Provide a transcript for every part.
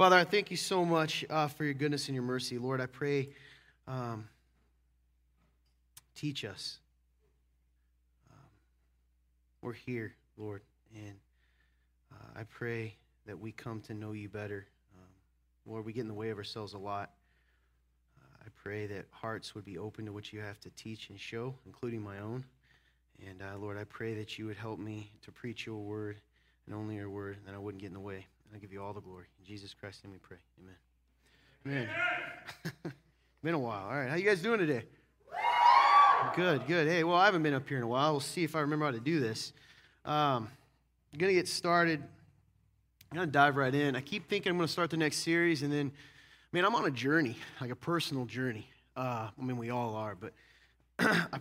Father, I thank you so much uh, for your goodness and your mercy. Lord, I pray, um, teach us. Um, we're here, Lord, and uh, I pray that we come to know you better. Um, Lord, we get in the way of ourselves a lot. Uh, I pray that hearts would be open to what you have to teach and show, including my own. And uh, Lord, I pray that you would help me to preach your word and only your word, and that I wouldn't get in the way. And I give you all the glory. In Jesus Christ's name we pray. Amen. Amen. been a while. All right. How you guys doing today? Good, good. Hey, well, I haven't been up here in a while. We'll see if I remember how to do this. Um, I'm going to get started. I'm going to dive right in. I keep thinking I'm going to start the next series, and then, man, I'm on a journey, like a personal journey. Uh, I mean, we all are, but I,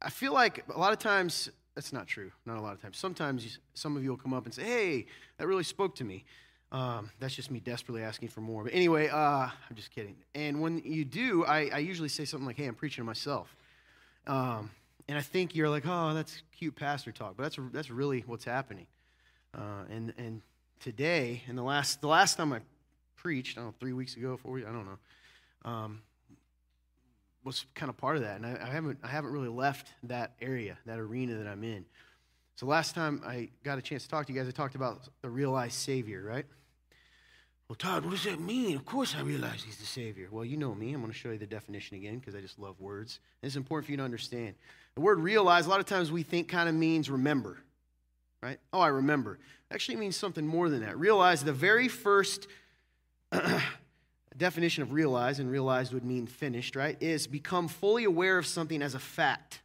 I feel like a lot of times that's not true. Not a lot of times. Sometimes you, some of you will come up and say, "Hey, that really spoke to me." Um, that's just me desperately asking for more. But anyway, uh, I'm just kidding. And when you do, I, I, usually say something like, "Hey, I'm preaching to myself," um, and I think you're like, "Oh, that's cute pastor talk," but that's that's really what's happening. Uh, and and today, and the last the last time I preached, I don't know, three weeks ago, four weeks, I don't know. Um, was kind of part of that, and I, I, haven't I haven't really left that area, that arena that I'm in. So last time I got a chance to talk to you guys, I talked about the realized Savior, right? Well, Todd, what does that mean? Of course I realize He's the Savior. Well, you know me. I'm going to show you the definition again because I just love words. And it's important for you to understand. The word realize, a lot of times we think kind of means remember, right? Oh, I remember. It actually means something more than that. Realize the very first Definition of realize, and realized would mean finished, right? Is become fully aware of something as a fact.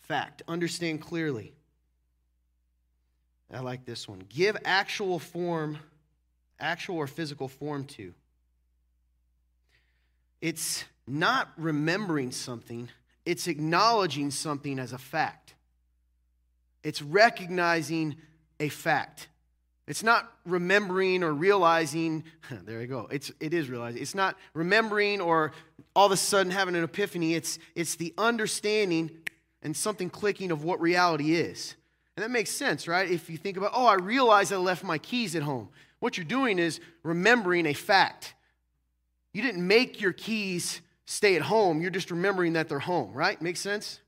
Fact. Understand clearly. I like this one. Give actual form, actual or physical form to. It's not remembering something, it's acknowledging something as a fact. It's recognizing a fact. It's not remembering or realizing, there you go. It's, it is realizing. It's not remembering or all of a sudden having an epiphany. It's, it's the understanding and something clicking of what reality is. And that makes sense, right? If you think about, oh, I realized I left my keys at home. What you're doing is remembering a fact. You didn't make your keys stay at home, you're just remembering that they're home, right? Makes sense?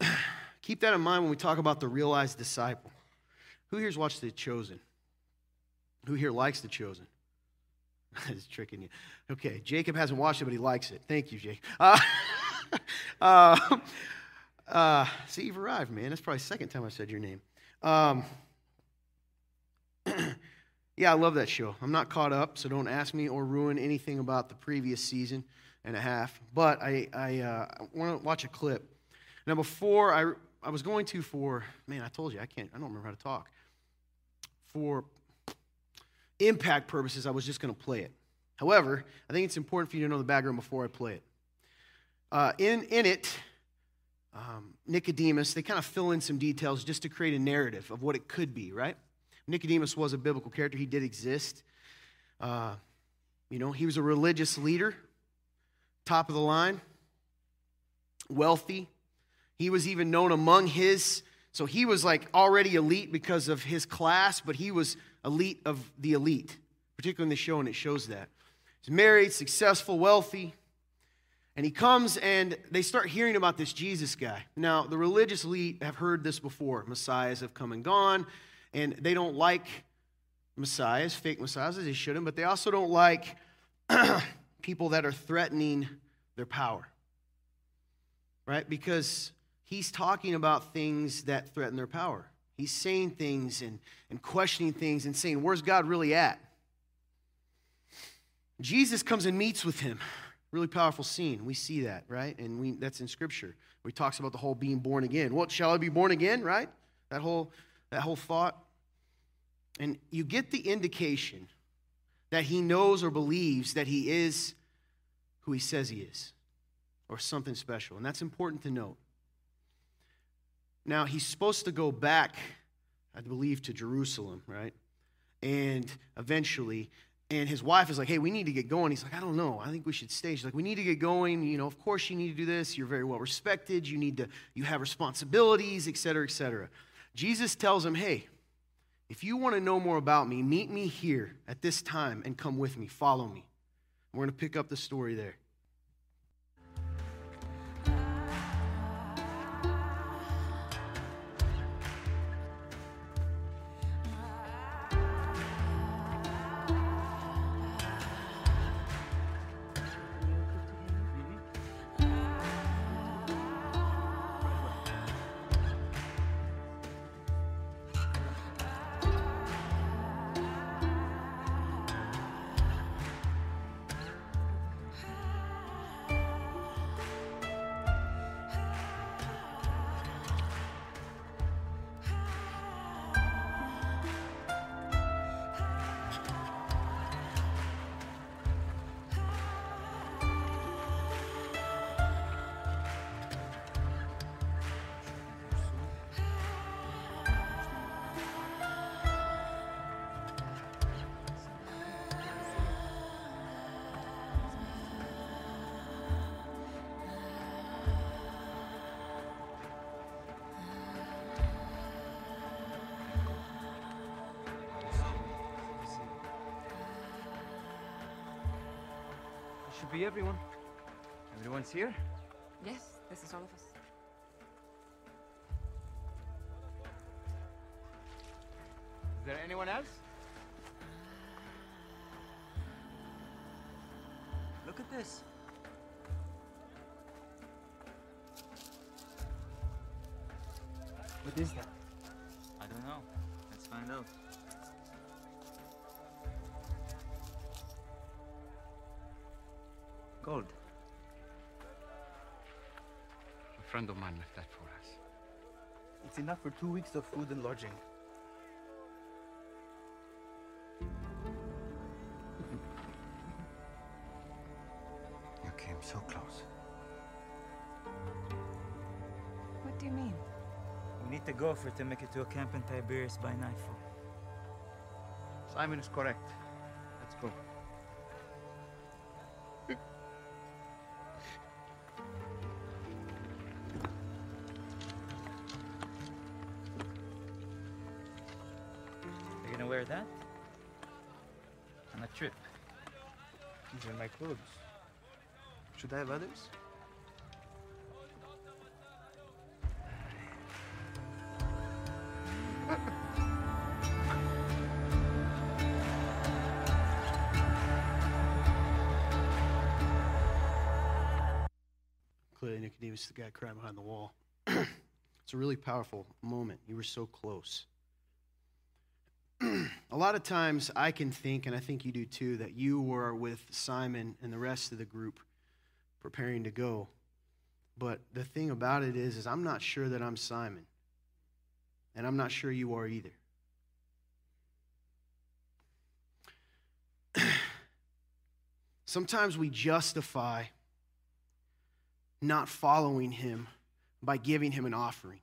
Keep that in mind when we talk about the realized disciple. Who here's watched The Chosen? Who here likes The Chosen? It's tricking you. Okay, Jacob hasn't watched it, but he likes it. Thank you, Jake. Uh, uh, uh, see, you've arrived, man. That's probably the second time I've said your name. Um, yeah, I love that show. I'm not caught up, so don't ask me or ruin anything about the previous season and a half. But I, I, uh, I want to watch a clip. Now, before I, I was going to for, man, I told you, I can't, I don't remember how to talk for impact purposes, I was just going to play it. However, I think it's important for you to know the background before I play it. Uh, in, in it, um, Nicodemus, they kind of fill in some details just to create a narrative of what it could be, right? Nicodemus was a biblical character, he did exist. Uh, you know, he was a religious leader, top of the line, wealthy. He was even known among his so he was like already elite because of his class, but he was elite of the elite, particularly in the show, and it shows that. He's married, successful, wealthy. And he comes and they start hearing about this Jesus guy. Now, the religious elite have heard this before. Messiahs have come and gone, and they don't like messiahs, fake messiahs, as they shouldn't, but they also don't like people that are threatening their power. Right? Because he's talking about things that threaten their power. He's saying things and, and questioning things and saying, Where's God really at? Jesus comes and meets with him. Really powerful scene. We see that, right? And we, that's in Scripture. He talks about the whole being born again. What shall I be born again, right? That whole, that whole thought. And you get the indication that he knows or believes that he is who he says he is, or something special. And that's important to note. Now, he's supposed to go back, I believe, to Jerusalem, right? And eventually, and his wife is like, hey, we need to get going. He's like, I don't know. I think we should stay. She's like, we need to get going. You know, of course you need to do this. You're very well respected. You need to, you have responsibilities, et cetera, et cetera. Jesus tells him, hey, If you want to know more about me, meet me here at this time and come with me. Follow me. We're going to pick up the story there. Everyone. Everyone's here? Gold. A friend of mine left that for us. It's enough for two weeks of food and lodging. You came so close. What do you mean? We need to go for it to make it to a camp in Tiberias by nightfall. Simon is correct. Should I have others? Clearly, Nicodemus is the guy crying behind the wall. it's a really powerful moment. You were so close. a lot of times I can think, and I think you do too, that you were with Simon and the rest of the group preparing to go. But the thing about it is, is I'm not sure that I'm Simon. And I'm not sure you are either. Sometimes we justify not following him by giving him an offering.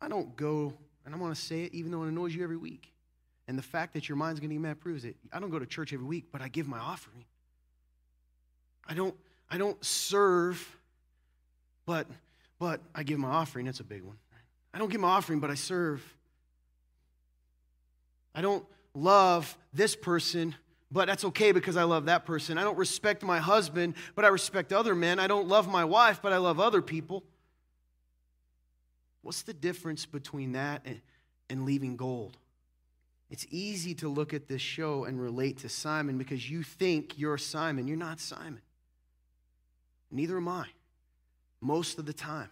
I don't go, and I'm going to say it even though it annoys you every week. And the fact that your mind's going to get mad proves it. I don't go to church every week, but I give my offering. I don't, I don't serve, but, but I give my offering. That's a big one. I don't give my offering, but I serve. I don't love this person, but that's okay because I love that person. I don't respect my husband, but I respect other men. I don't love my wife, but I love other people. What's the difference between that and, and leaving gold? It's easy to look at this show and relate to Simon because you think you're Simon. You're not Simon. Neither am I, most of the time.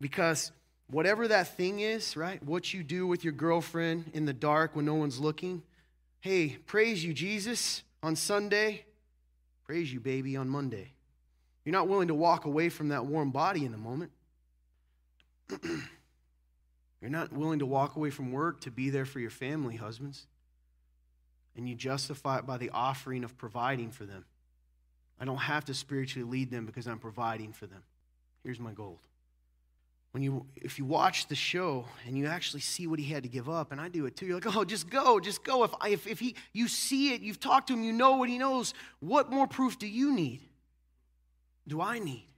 Because whatever that thing is, right? What you do with your girlfriend in the dark when no one's looking, hey, praise you, Jesus, on Sunday. Praise you, baby, on Monday. You're not willing to walk away from that warm body in the moment. You're not willing to walk away from work to be there for your family, husbands. And you justify it by the offering of providing for them. I don't have to spiritually lead them because I'm providing for them. Here's my gold. When you, if you watch the show and you actually see what he had to give up, and I do it too, you're like, oh, just go, just go. If, I, if, if he, you see it, you've talked to him, you know what he knows, what more proof do you need? Do I need?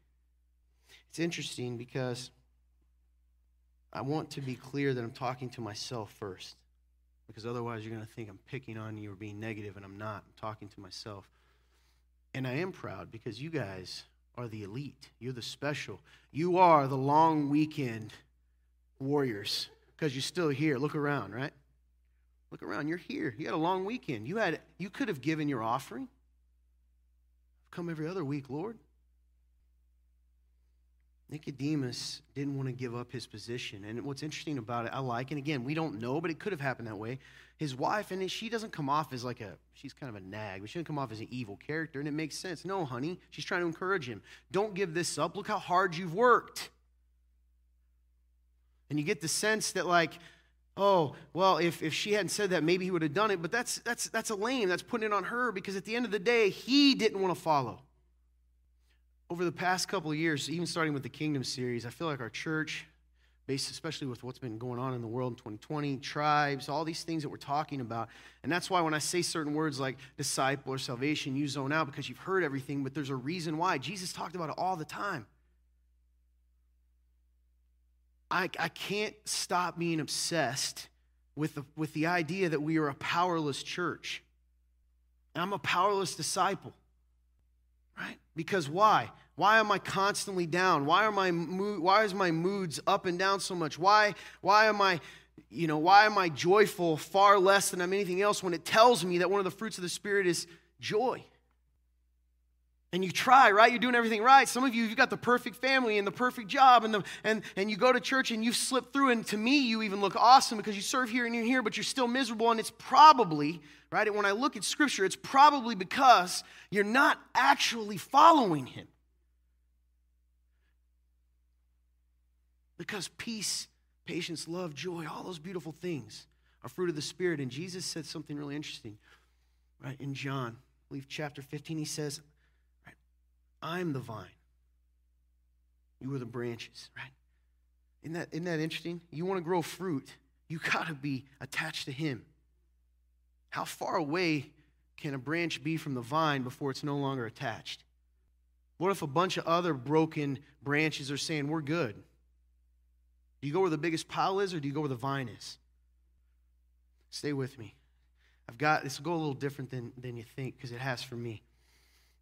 It's interesting because I want to be clear that I'm talking to myself first, because otherwise you're going to think I'm picking on you or being negative, and I'm not. I'm talking to myself. And I am proud because you guys are the elite. You're the special. You are the long weekend warriors because you're still here. Look around, right? Look around. You're here. You had a long weekend. You had you could have given your offering. Come every other week, Lord. Nicodemus didn't want to give up his position. And what's interesting about it, I like, and again, we don't know, but it could have happened that way. His wife, and she doesn't come off as like a, she's kind of a nag, but she doesn't come off as an evil character, and it makes sense. No, honey, she's trying to encourage him. Don't give this up. Look how hard you've worked. And you get the sense that, like, oh, well, if, if she hadn't said that, maybe he would have done it, but that's, that's, that's a lame. That's putting it on her because at the end of the day, he didn't want to follow over the past couple of years, even starting with the Kingdom series, I feel like our church, based especially with what's been going on in the world in 2020, tribes, all these things that we're talking about. And that's why when I say certain words like disciple or salvation, you zone out because you've heard everything, but there's a reason why. Jesus talked about it all the time. I, I can't stop being obsessed with the, with the idea that we are a powerless church. And I'm a powerless disciple. Right? Because why? Why am I constantly down? Why are my mood, why is my moods up and down so much? Why why am I you know, why am I joyful far less than I'm anything else when it tells me that one of the fruits of the spirit is joy? And you try, right? You're doing everything right. Some of you, you've got the perfect family and the perfect job, and, the, and, and you go to church and you slip through. And to me, you even look awesome because you serve here and you're here, but you're still miserable. And it's probably, right? When I look at scripture, it's probably because you're not actually following him. Because peace, patience, love, joy, all those beautiful things are fruit of the Spirit. And Jesus said something really interesting, right? In John, I believe chapter 15, he says, I'm the vine. You are the branches, right? Isn't that, isn't that interesting? You want to grow fruit, you got to be attached to Him. How far away can a branch be from the vine before it's no longer attached? What if a bunch of other broken branches are saying, We're good? Do you go where the biggest pile is or do you go where the vine is? Stay with me. I've got this will go a little different than, than you think because it has for me.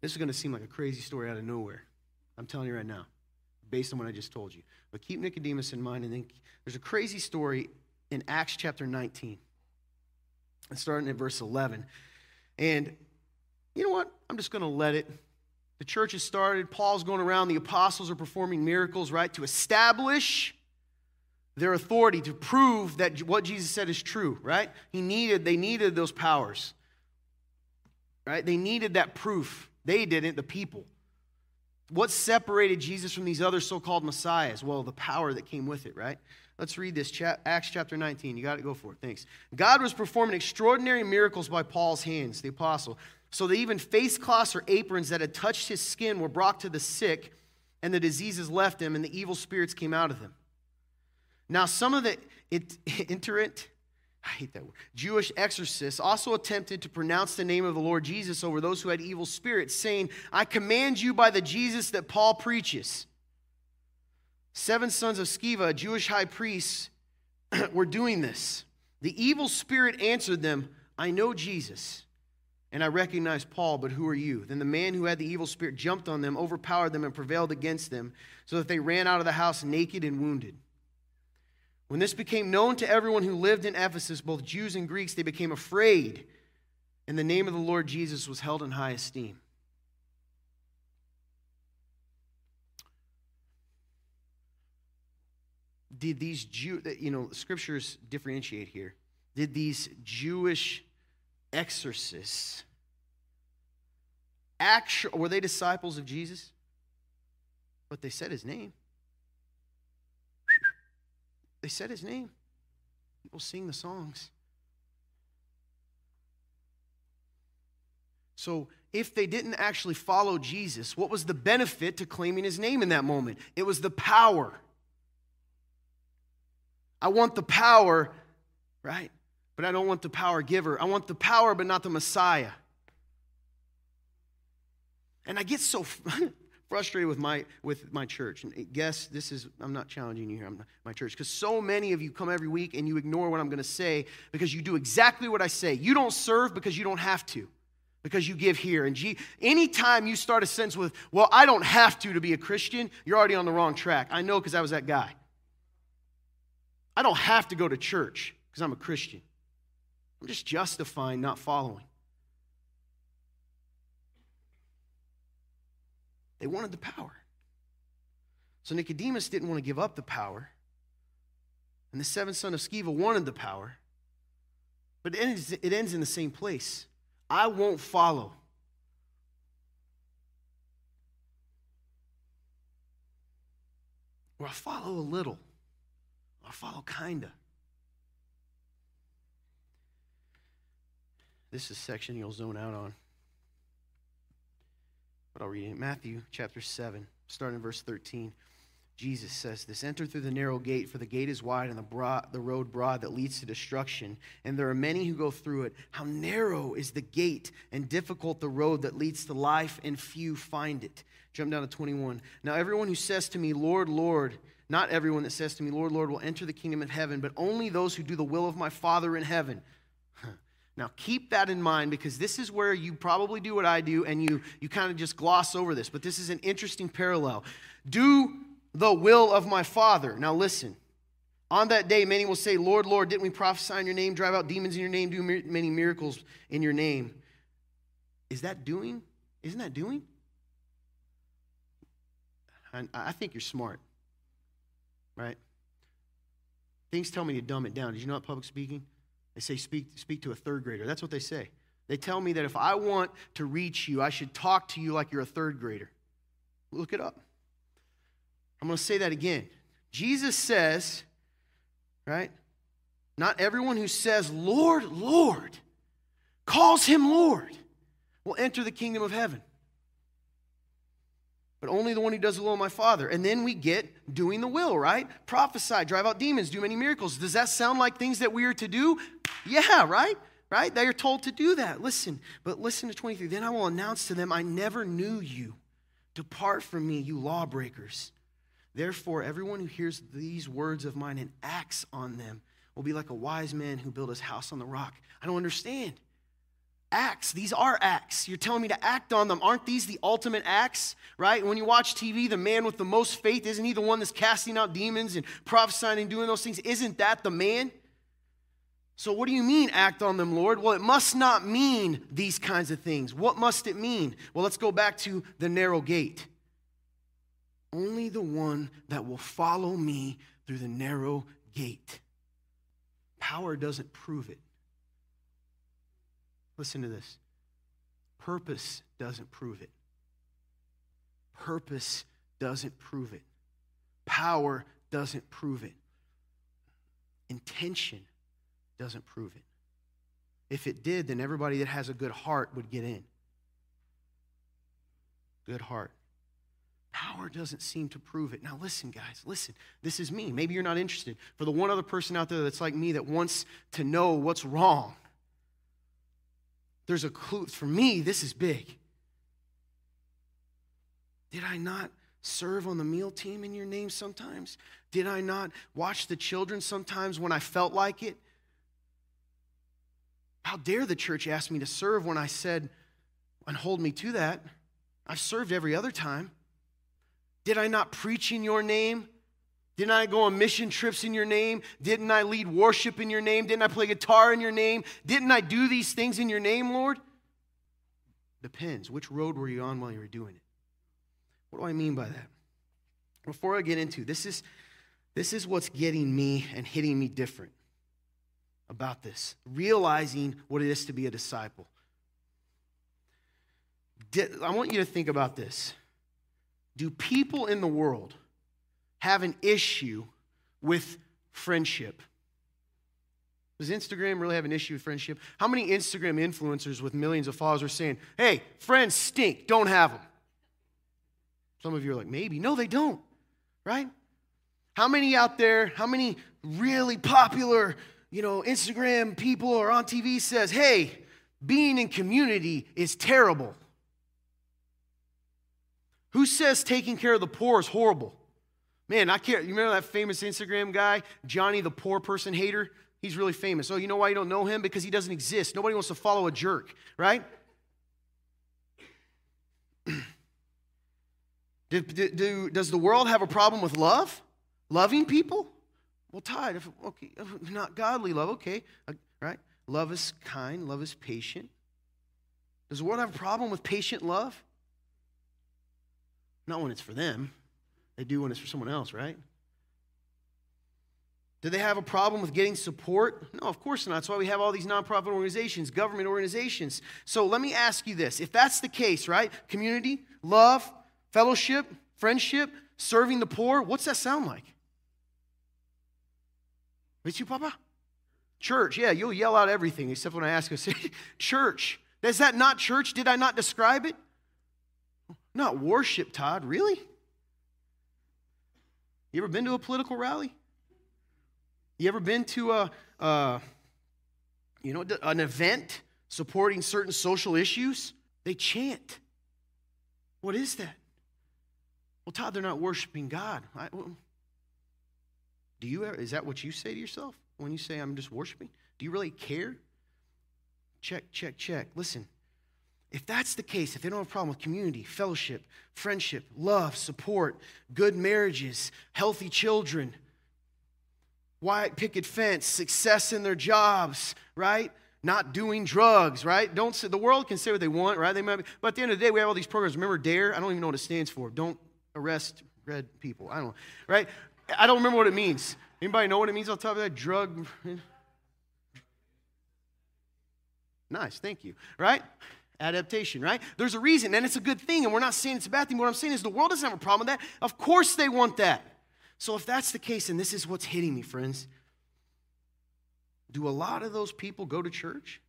This is going to seem like a crazy story out of nowhere. I'm telling you right now, based on what I just told you. But keep Nicodemus in mind. And then there's a crazy story in Acts chapter 19. And starting at verse 11. And you know what? I'm just going to let it. The church has started. Paul's going around. The apostles are performing miracles, right? To establish their authority, to prove that what Jesus said is true, right? He needed, they needed those powers, right? They needed that proof. They didn't, the people. What separated Jesus from these other so called messiahs? Well, the power that came with it, right? Let's read this. Acts chapter 19. You got to go for it. Thanks. God was performing extraordinary miracles by Paul's hands, the apostle, so that even face cloths or aprons that had touched his skin were brought to the sick, and the diseases left him, and the evil spirits came out of them. Now, some of the iterant I hate that word. Jewish exorcists also attempted to pronounce the name of the Lord Jesus over those who had evil spirits, saying, I command you by the Jesus that Paul preaches. Seven sons of Sceva, Jewish high priests, were doing this. The evil spirit answered them, I know Jesus, and I recognize Paul, but who are you? Then the man who had the evil spirit jumped on them, overpowered them, and prevailed against them, so that they ran out of the house naked and wounded. When this became known to everyone who lived in Ephesus, both Jews and Greeks, they became afraid, and the name of the Lord Jesus was held in high esteem. Did these Jew, you know, scriptures differentiate here. Did these Jewish exorcists actually, were they disciples of Jesus? But they said his name. They said his name. People sing the songs. So, if they didn't actually follow Jesus, what was the benefit to claiming his name in that moment? It was the power. I want the power, right? But I don't want the power giver. I want the power, but not the Messiah. And I get so frustrated with my with my church. And guess this is I'm not challenging you here. I'm not, my church because so many of you come every week and you ignore what I'm going to say because you do exactly what I say. You don't serve because you don't have to. Because you give here. And G, anytime you start a sentence with, well, I don't have to to be a Christian, you're already on the wrong track. I know because I was that guy. I don't have to go to church because I'm a Christian. I'm just justifying not following. They wanted the power. So Nicodemus didn't want to give up the power. And the seventh son of Sceva wanted the power. But it ends, it ends in the same place. I won't follow. Or I'll follow a little. I'll follow kinda. This is a section you'll zone out on. But I'll read it. Matthew chapter 7, starting in verse 13. Jesus says this Enter through the narrow gate, for the gate is wide and the, broad, the road broad that leads to destruction, and there are many who go through it. How narrow is the gate and difficult the road that leads to life, and few find it. Jump down to 21. Now, everyone who says to me, Lord, Lord, not everyone that says to me, Lord, Lord, will enter the kingdom of heaven, but only those who do the will of my Father in heaven. Now, keep that in mind because this is where you probably do what I do and you, you kind of just gloss over this, but this is an interesting parallel. Do the will of my Father. Now, listen. On that day, many will say, Lord, Lord, didn't we prophesy in your name, drive out demons in your name, do many miracles in your name? Is that doing? Isn't that doing? I think you're smart, right? Things tell me to dumb it down. Did you know public speaking? They say, speak, speak to a third grader. That's what they say. They tell me that if I want to reach you, I should talk to you like you're a third grader. Look it up. I'm going to say that again. Jesus says, right? Not everyone who says, Lord, Lord, calls him Lord, will enter the kingdom of heaven but only the one who does the will of my Father. And then we get doing the will, right? Prophesy, drive out demons, do many miracles. Does that sound like things that we are to do? Yeah, right? Right? They are told to do that. Listen, but listen to 23. Then I will announce to them, I never knew you. Depart from me, you lawbreakers. Therefore, everyone who hears these words of mine and acts on them will be like a wise man who built his house on the rock. I don't understand acts. These are acts. You're telling me to act on them. Aren't these the ultimate acts, right? When you watch TV, the man with the most faith, isn't he the one that's casting out demons and prophesying and doing those things? Isn't that the man? So, what do you mean, act on them, Lord? Well, it must not mean these kinds of things. What must it mean? Well, let's go back to the narrow gate. Only the one that will follow me through the narrow gate. Power doesn't prove it. Listen to this purpose doesn't prove it. Purpose doesn't prove it. Power doesn't prove it. Intention doesn't prove it. If it did, then everybody that has a good heart would get in. Good heart. Power doesn't seem to prove it. Now, listen, guys, listen. This is me. Maybe you're not interested. For the one other person out there that's like me that wants to know what's wrong, there's a clue. For me, this is big. Did I not serve on the meal team in your name sometimes? Did I not watch the children sometimes when I felt like it? How dare the church ask me to serve when I said and hold me to that? I've served every other time. Did I not preach in your name? Didn't I go on mission trips in your name? Didn't I lead worship in your name? Didn't I play guitar in your name? Didn't I do these things in your name, Lord? Depends. Which road were you on while you were doing it? What do I mean by that? Before I get into this is this is what's getting me and hitting me different about this. Realizing what it is to be a disciple. I want you to think about this. Do people in the world have an issue with friendship. Does Instagram really have an issue with friendship? How many Instagram influencers with millions of followers are saying, hey, friends stink, don't have them? Some of you are like, maybe. No, they don't, right? How many out there, how many really popular, you know, Instagram people or on TV says, hey, being in community is terrible? Who says taking care of the poor is horrible? Man, I can't. You remember that famous Instagram guy, Johnny the poor person hater? He's really famous. Oh, you know why you don't know him? Because he doesn't exist. Nobody wants to follow a jerk, right? do, do, do, does the world have a problem with love? Loving people? Well, Todd, if, okay, if not godly love, okay, uh, right? Love is kind, love is patient. Does the world have a problem with patient love? Not when it's for them. They do when it's for someone else, right? Do they have a problem with getting support? No, of course not. That's why we have all these nonprofit organizations, government organizations. So let me ask you this. If that's the case, right? Community, love, fellowship, friendship, serving the poor, what's that sound like? With you, Papa? Church, yeah, you'll yell out everything except when I ask you, say, church. Is that not church? Did I not describe it? Not worship, Todd. Really? You ever been to a political rally? You ever been to a, a you know, an event supporting certain social issues? They chant. What is that? Well, Todd, they're not worshiping God. I, well, do you ever, is that what you say to yourself when you say I'm just worshiping? Do you really care? Check, check, check. Listen, if that's the case, if they don't have a problem with community, fellowship, friendship, love, support, good marriages, healthy children, white picket fence, success in their jobs, right? Not doing drugs, right? Don't say, the world can say what they want, right? They might be, but at the end of the day, we have all these programs. Remember DARE? I don't even know what it stands for. Don't arrest red people. I don't know, right? I don't remember what it means. Anybody know what it means on top of that? Drug. Nice, thank you. Right? Adaptation, right? There's a reason, and it's a good thing, and we're not saying it's a bad thing. What I'm saying is the world doesn't have a problem with that. Of course they want that. So if that's the case, and this is what's hitting me, friends, do a lot of those people go to church?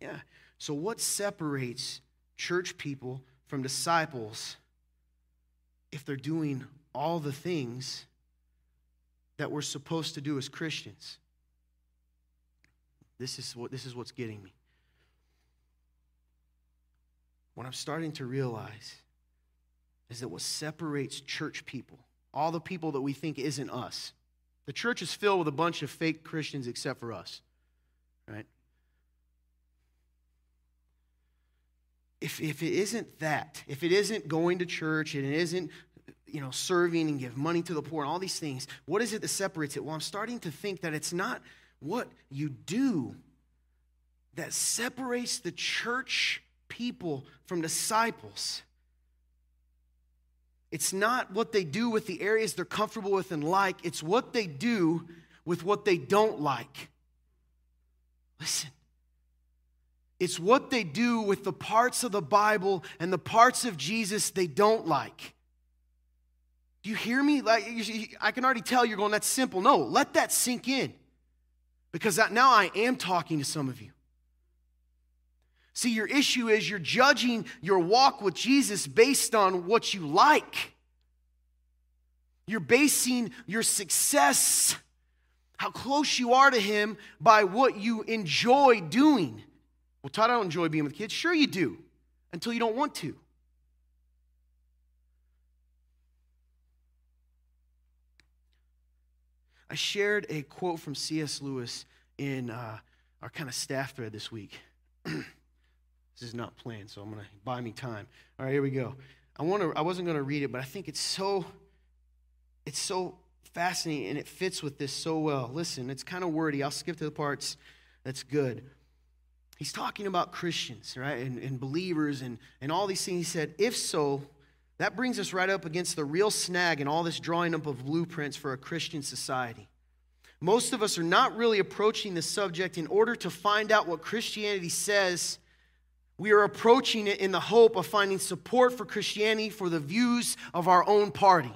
Yeah. So what separates church people from disciples if they're doing all the things that we're supposed to do as Christians? This is what this is what's getting me. What I'm starting to realize is that what separates church people all the people that we think isn't us. The church is filled with a bunch of fake Christians except for us, right? If, if it isn't that, if it isn't going to church and it isn't, you know, serving and give money to the poor and all these things, what is it that separates it? Well, I'm starting to think that it's not what you do that separates the church people from disciples. It's not what they do with the areas they're comfortable with and like, it's what they do with what they don't like. Listen. It's what they do with the parts of the Bible and the parts of Jesus they don't like. Do you hear me? Like I can already tell you're going that's simple. No, let that sink in. Because now I am talking to some of you. See, your issue is you're judging your walk with Jesus based on what you like. You're basing your success, how close you are to Him, by what you enjoy doing. Well, Todd, I don't enjoy being with kids. Sure, you do, until you don't want to. I shared a quote from C.S. Lewis in uh, our kind of staff thread this week. This is not planned, so I'm going to buy me time. All right, here we go. I want to I wasn't going to read it, but I think it's so it's so fascinating and it fits with this so well. Listen, it's kind of wordy. I'll skip to the parts that's good. He's talking about Christians, right? And, and believers and, and all these things. He said, if so, that brings us right up against the real snag in all this drawing up of blueprints for a Christian society. Most of us are not really approaching the subject in order to find out what Christianity says we are approaching it in the hope of finding support for Christianity for the views of our own party.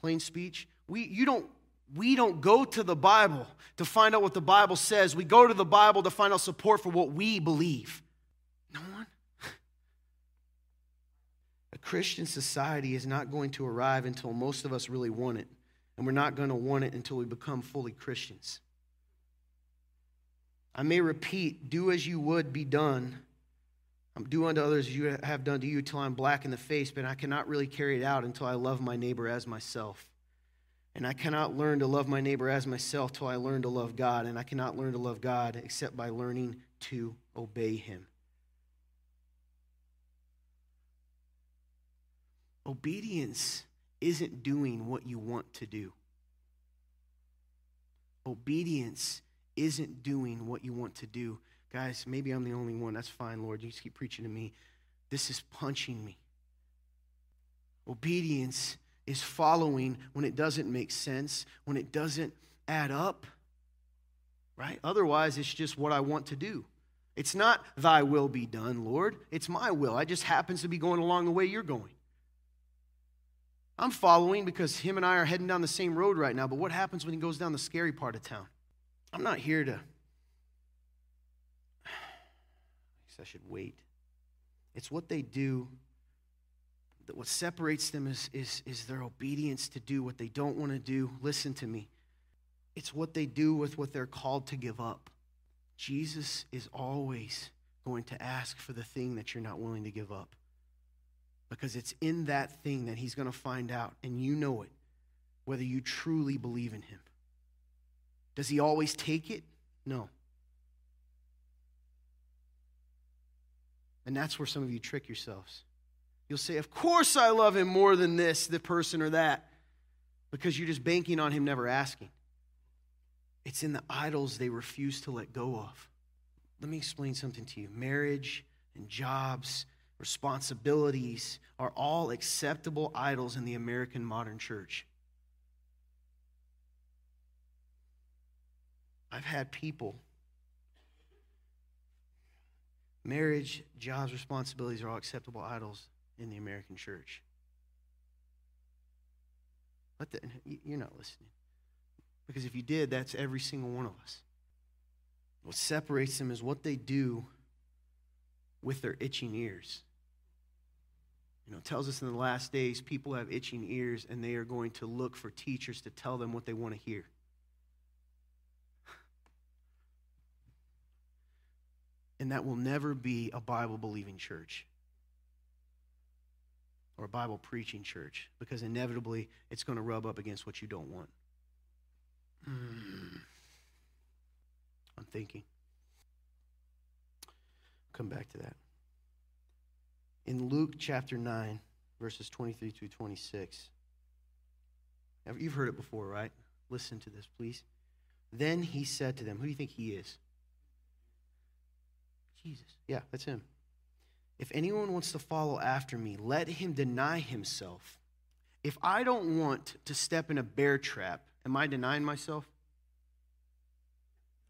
Plain speech. We, you don't, we don't go to the Bible to find out what the Bible says. We go to the Bible to find out support for what we believe. No one. A Christian society is not going to arrive until most of us really want it. And we're not going to want it until we become fully Christians. I may repeat, do as you would be done I'm do unto others as you have done to you till I'm black in the face, but I cannot really carry it out until I love my neighbor as myself. And I cannot learn to love my neighbor as myself till I learn to love God. And I cannot learn to love God except by learning to obey Him. Obedience isn't doing what you want to do. Obedience isn't doing what you want to do. Guys, maybe I'm the only one. That's fine, Lord. You just keep preaching to me. This is punching me. Obedience is following when it doesn't make sense, when it doesn't add up, right? Otherwise, it's just what I want to do. It's not thy will be done, Lord. It's my will. I just happens to be going along the way you're going. I'm following because him and I are heading down the same road right now, but what happens when he goes down the scary part of town? I'm not here to. I guess I should wait. It's what they do that what separates them is, is, is their obedience to do what they don't want to do. Listen to me. It's what they do with what they're called to give up. Jesus is always going to ask for the thing that you're not willing to give up. Because it's in that thing that he's going to find out, and you know it, whether you truly believe in him. Does he always take it? No. And that's where some of you trick yourselves. You'll say, Of course I love him more than this, the person or that, because you're just banking on him never asking. It's in the idols they refuse to let go of. Let me explain something to you. Marriage and jobs, responsibilities are all acceptable idols in the American modern church. I've had people, marriage, jobs, responsibilities are all acceptable idols in the American church. Let the, you're not listening. Because if you did, that's every single one of us. What separates them is what they do with their itching ears. You know, tells us in the last days people have itching ears and they are going to look for teachers to tell them what they want to hear. And that will never be a Bible believing church or a Bible preaching church because inevitably it's going to rub up against what you don't want. Mm. I'm thinking. Come back to that. In Luke chapter 9, verses 23 through 26. You've heard it before, right? Listen to this, please. Then he said to them, Who do you think he is? Jesus. Yeah, that's him. If anyone wants to follow after me, let him deny himself. If I don't want to step in a bear trap, am I denying myself?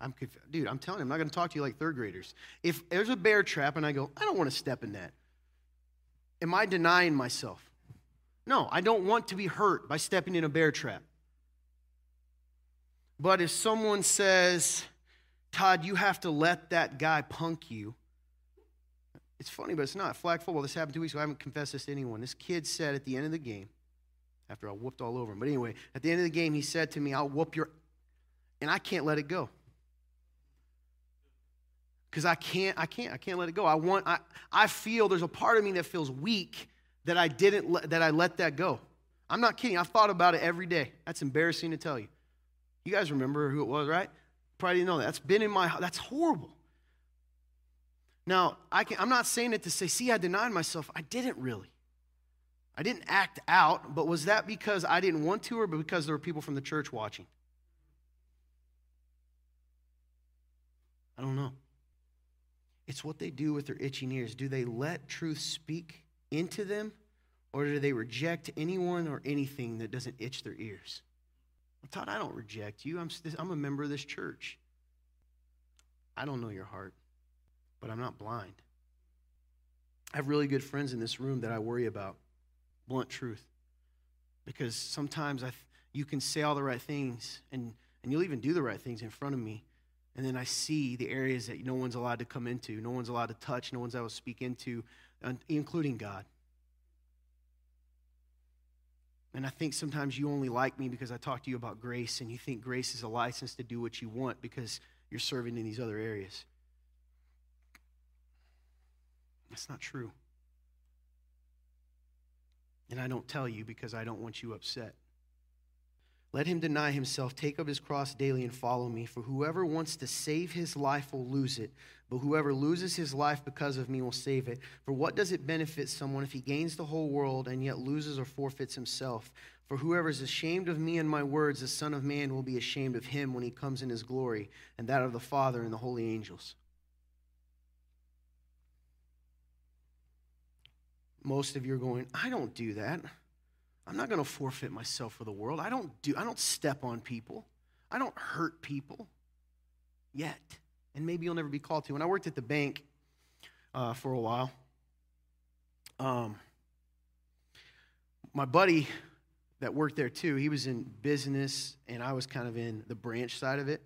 I'm conf- dude, I'm telling you, I'm not going to talk to you like third graders. If there's a bear trap and I go, I don't want to step in that, am I denying myself? No, I don't want to be hurt by stepping in a bear trap. But if someone says, Todd, you have to let that guy punk you, it's funny, but it's not. Flag football, this happened two weeks ago. I haven't confessed this to anyone. This kid said at the end of the game, after I whooped all over him, but anyway, at the end of the game, he said to me, I'll whoop your, and I can't let it go because I can't, I can't, I can't let it go. I want, I, I feel there's a part of me that feels weak that I didn't, let, that I let that go. I'm not kidding. I've thought about it every day. That's embarrassing to tell you. You guys remember who it was, right? Probably didn't know that. That's been in my, that's horrible. Now, I can, I'm not saying it to say, see, I denied myself. I didn't really. I didn't act out, but was that because I didn't want to or because there were people from the church watching? I don't know. It's what they do with their itching ears. Do they let truth speak into them, or do they reject anyone or anything that doesn't itch their ears? Todd, I don't reject you. I'm, I'm a member of this church. I don't know your heart, but I'm not blind. I have really good friends in this room that I worry about. Blunt truth. Because sometimes I you can say all the right things, and, and you'll even do the right things in front of me, and then I see the areas that no one's allowed to come into, no one's allowed to touch, no one's allowed to speak into, including God. And I think sometimes you only like me because I talk to you about grace, and you think grace is a license to do what you want because you're serving in these other areas. That's not true. And I don't tell you because I don't want you upset. Let him deny himself, take up his cross daily, and follow me. For whoever wants to save his life will lose it, but whoever loses his life because of me will save it. For what does it benefit someone if he gains the whole world and yet loses or forfeits himself? For whoever is ashamed of me and my words, the Son of Man will be ashamed of him when he comes in his glory, and that of the Father and the holy angels. Most of you are going, I don't do that. I'm not going to forfeit myself for the world. I don't do I don't step on people. I don't hurt people yet. And maybe you'll never be called to. When I worked at the bank uh, for a while, um, my buddy that worked there too, he was in business and I was kind of in the branch side of it.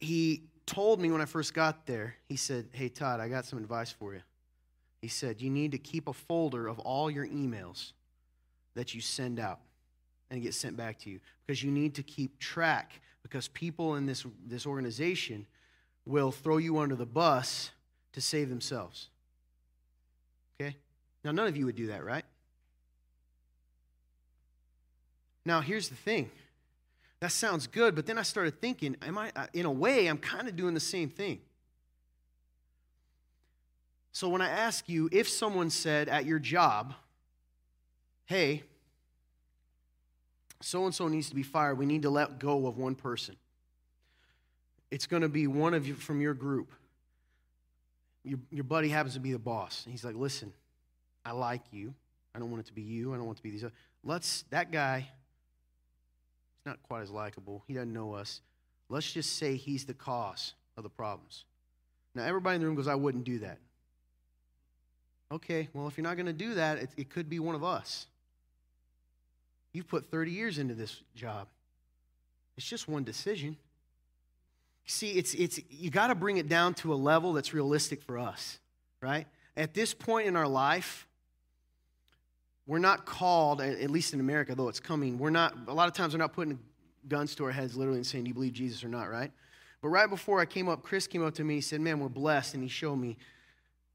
He told me when I first got there, he said, Hey, Todd, I got some advice for you. He said, You need to keep a folder of all your emails that you send out and get sent back to you because you need to keep track because people in this, this organization will throw you under the bus to save themselves. Okay? Now, none of you would do that, right? Now, here's the thing. That sounds good, but then I started thinking, am I, uh, in a way, I'm kind of doing the same thing. So when I ask you, if someone said at your job, hey, so and so needs to be fired, we need to let go of one person. It's going to be one of you from your group. Your, your buddy happens to be the boss. And he's like, listen, I like you. I don't want it to be you. I don't want it to be these other. Let's, that guy, he's not quite as likable. He doesn't know us. Let's just say he's the cause of the problems. Now, everybody in the room goes, I wouldn't do that. Okay, well, if you're not going to do that, it, it could be one of us. You've put 30 years into this job. It's just one decision. See, it's, it's, you got to bring it down to a level that's realistic for us, right? At this point in our life, we're not called, at least in America, though it's coming, we're not, a lot of times we're not putting guns to our heads literally and saying, Do you believe Jesus or not, right? But right before I came up, Chris came up to me, he said, Man, we're blessed. And he showed me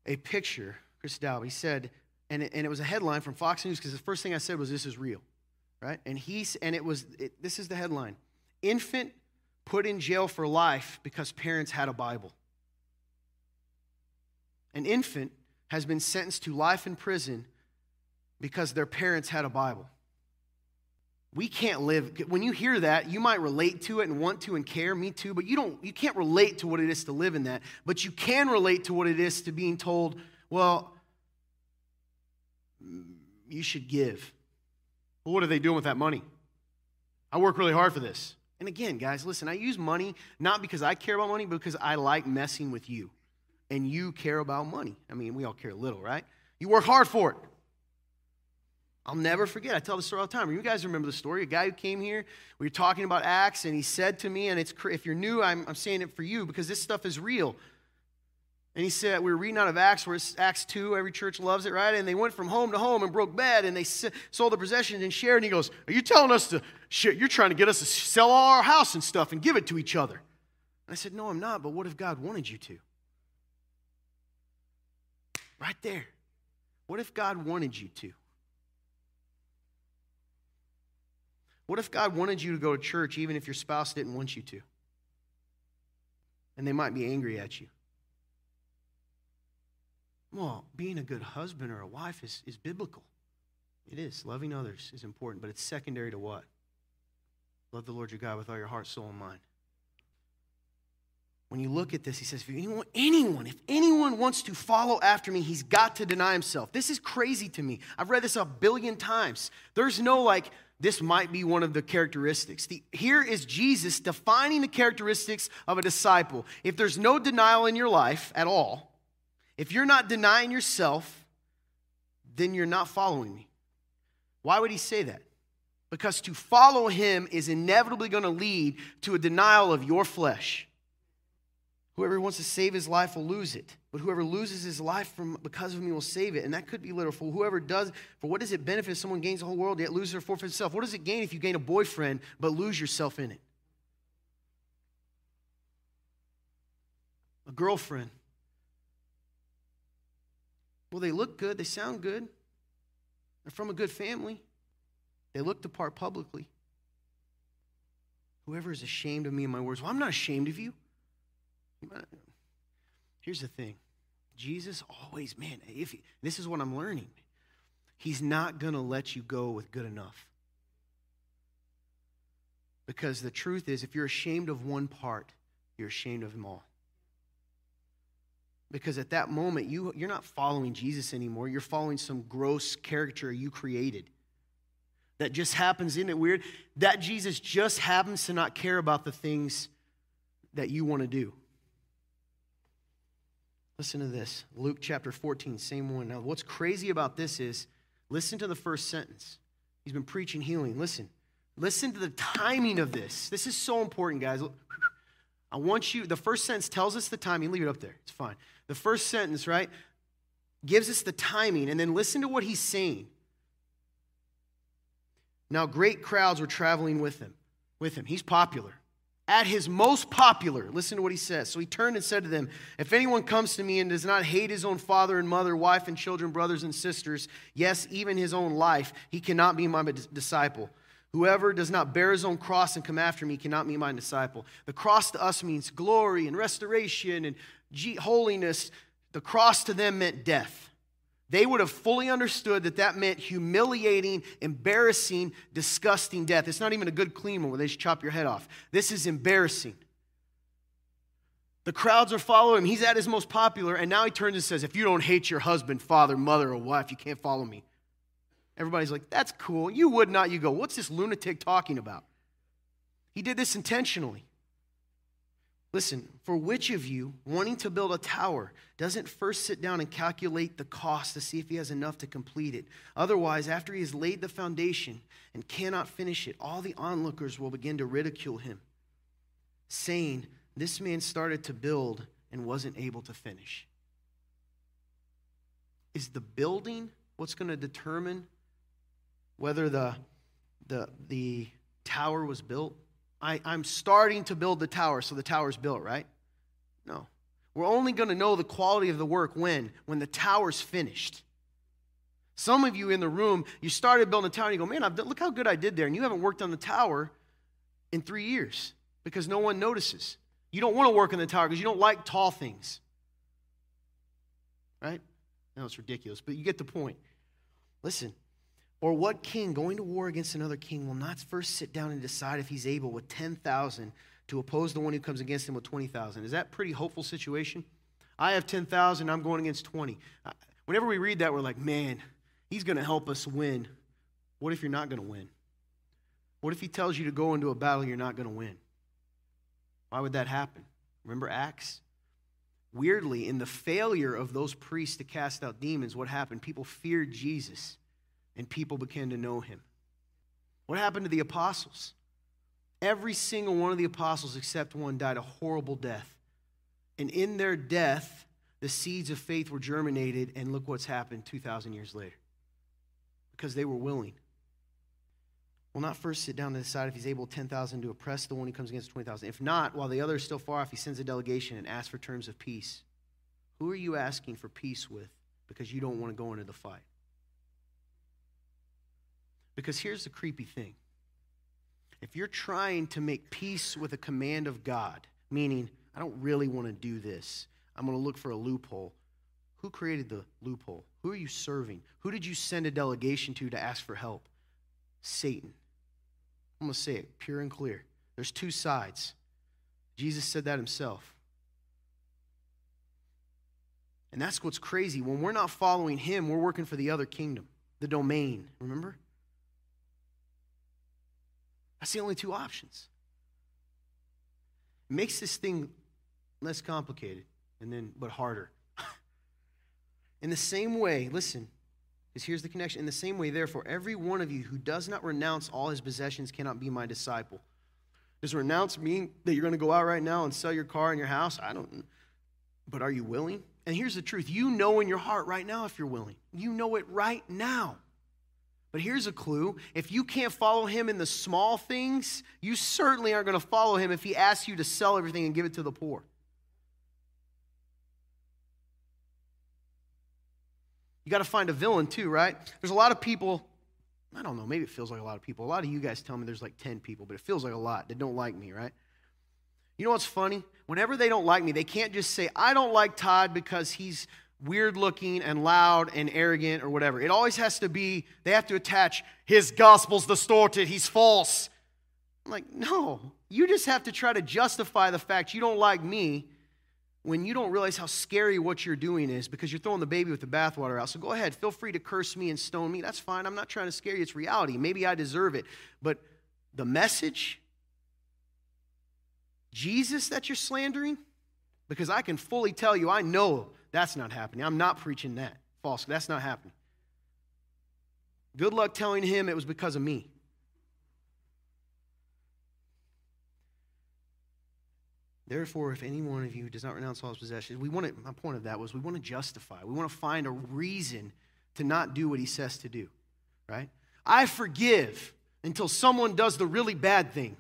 a picture, Chris Dow. He said, and it, and it was a headline from Fox News because the first thing I said was, This is real right? And he's and it was it, this is the headline: infant put in jail for life because parents had a Bible. An infant has been sentenced to life in prison because their parents had a Bible. We can't live when you hear that, you might relate to it and want to and care, me too, but you don't you can't relate to what it is to live in that. But you can relate to what it is to being told, well, you should give what are they doing with that money? I work really hard for this. And again, guys, listen, I use money not because I care about money, but because I like messing with you. And you care about money. I mean, we all care a little, right? You work hard for it. I'll never forget. I tell the story all the time. You guys remember the story? A guy who came here, we were talking about Acts, and he said to me, and it's if you're new, I'm, I'm saying it for you because this stuff is real. And he said, we were reading out of Acts, where Acts 2, every church loves it, right? And they went from home to home and broke bread, and they sold their possessions and shared. And he goes, Are you telling us to share? You're trying to get us to sell all our house and stuff and give it to each other. And I said, No, I'm not, but what if God wanted you to? Right there. What if God wanted you to? What if God wanted you to go to church even if your spouse didn't want you to? And they might be angry at you. Well, being a good husband or a wife is, is biblical. It is. Loving others is important, but it's secondary to what? Love the Lord your God with all your heart, soul, and mind. When you look at this, he says, if anyone, anyone, if anyone wants to follow after me, he's got to deny himself. This is crazy to me. I've read this a billion times. There's no like, this might be one of the characteristics. The, here is Jesus defining the characteristics of a disciple. If there's no denial in your life at all, if you're not denying yourself, then you're not following me. Why would he say that? Because to follow him is inevitably going to lead to a denial of your flesh. Whoever wants to save his life will lose it, but whoever loses his life from because of me will save it. And that could be literal. For whoever does, for what does it benefit if someone gains the whole world yet loses or forfeits itself? What does it gain if you gain a boyfriend but lose yourself in it? A girlfriend Well, they look good, they sound good, they're from a good family, they look the part publicly. Whoever is ashamed of me and my words, well, I'm not ashamed of you. Here's the thing Jesus always, man, if this is what I'm learning, he's not going to let you go with good enough. Because the truth is, if you're ashamed of one part, you're ashamed of them all. Because at that moment, you, you're not following Jesus anymore. You're following some gross caricature you created that just happens, isn't it weird? That Jesus just happens to not care about the things that you want to do. Listen to this Luke chapter 14, same one. Now, what's crazy about this is listen to the first sentence. He's been preaching healing. Listen. Listen to the timing of this. This is so important, guys. I want you, the first sentence tells us the timing. Leave it up there. It's fine. The first sentence, right, gives us the timing, and then listen to what he's saying. Now, great crowds were traveling with him. With him. He's popular. At his most popular, listen to what he says. So he turned and said to them, If anyone comes to me and does not hate his own father and mother, wife and children, brothers and sisters, yes, even his own life, he cannot be my disciple. Whoever does not bear his own cross and come after me cannot be my disciple. The cross to us means glory and restoration and holiness. The cross to them meant death they would have fully understood that that meant humiliating, embarrassing, disgusting death. It's not even a good clean one where they just chop your head off. This is embarrassing. The crowds are following him. He's at his most popular, and now he turns and says, If you don't hate your husband, father, mother, or wife, you can't follow me. Everybody's like, That's cool. You would not. You go, What's this lunatic talking about? He did this intentionally. Listen, for which of you, wanting to build a tower, doesn't first sit down and calculate the cost to see if he has enough to complete it? Otherwise, after he has laid the foundation and cannot finish it, all the onlookers will begin to ridicule him, saying, This man started to build and wasn't able to finish. Is the building what's going to determine whether the, the, the tower was built? I, I'm starting to build the tower, so the tower's built, right? No. We're only going to know the quality of the work when? When the tower's finished. Some of you in the room, you started building a tower and you go, man, I've done, look how good I did there. And you haven't worked on the tower in three years because no one notices. You don't want to work on the tower because you don't like tall things. Right? No, it's ridiculous, but you get the point. Listen, or what king going to war against another king will not first sit down and decide if he's able with 10,000 to oppose the one who comes against him with 20,000? Is that pretty hopeful situation? I have 10,000, I'm going against 20. Uh, whenever we read that, we're like, man, he's going to help us win. What if you're not going to win? What if he tells you to go into a battle you're not going to win? Why would that happen? Remember Acts? Weirdly, in the failure of those priests to cast out demons, what happened? People feared Jesus and people began to know him. What happened to the apostles? Every single one of the apostles, except one, died a horrible death. And in their death, the seeds of faith were germinated, and look what's happened 2,000 years later. Because they were willing. Will not first sit down to decide if he's able 10,000 to oppress the one who comes against 20,000. If not, while the other is still far off, he sends a delegation and asks for terms of peace. Who are you asking for peace with because you don't want to go into the fight? Because here's the creepy thing if you're trying to make peace with a command of God, meaning, I don't really want to do this, I'm going to look for a loophole. Who created the loophole? Who are you serving? Who did you send a delegation to to ask for help? Satan. I'm going to say it pure and clear. There's two sides. Jesus said that himself. And that's what's crazy. When we're not following him, we're working for the other kingdom, the domain. Remember? That's the only two options. It makes this thing less complicated and then but harder. in the same way, listen, because here's the connection. In the same way, therefore, every one of you who does not renounce all his possessions cannot be my disciple. Does renounce mean that you're going to go out right now and sell your car and your house? I don't But are you willing? And here's the truth. You know in your heart right now if you're willing. You know it right now. But here's a clue if you can't follow him in the small things, you certainly aren't going to follow him if he asks you to sell everything and give it to the poor. You got to find a villain too, right? There's a lot of people, I don't know, maybe it feels like a lot of people. A lot of you guys tell me there's like 10 people, but it feels like a lot that don't like me, right? You know what's funny? Whenever they don't like me, they can't just say, I don't like Todd because he's weird looking and loud and arrogant or whatever. It always has to be, they have to attach, his gospel's distorted, he's false. I'm like, no, you just have to try to justify the fact you don't like me when you don't realize how scary what you're doing is because you're throwing the baby with the bathwater out. So go ahead, feel free to curse me and stone me. That's fine. I'm not trying to scare you. It's reality. Maybe I deserve it. But the message, Jesus that you're slandering, because I can fully tell you, I know that's not happening. I'm not preaching that. False. That's not happening. Good luck telling him it was because of me. Therefore, if any one of you does not renounce all his possessions, we want to, my point of that was we want to justify. We want to find a reason to not do what he says to do, right? I forgive until someone does the really bad thing.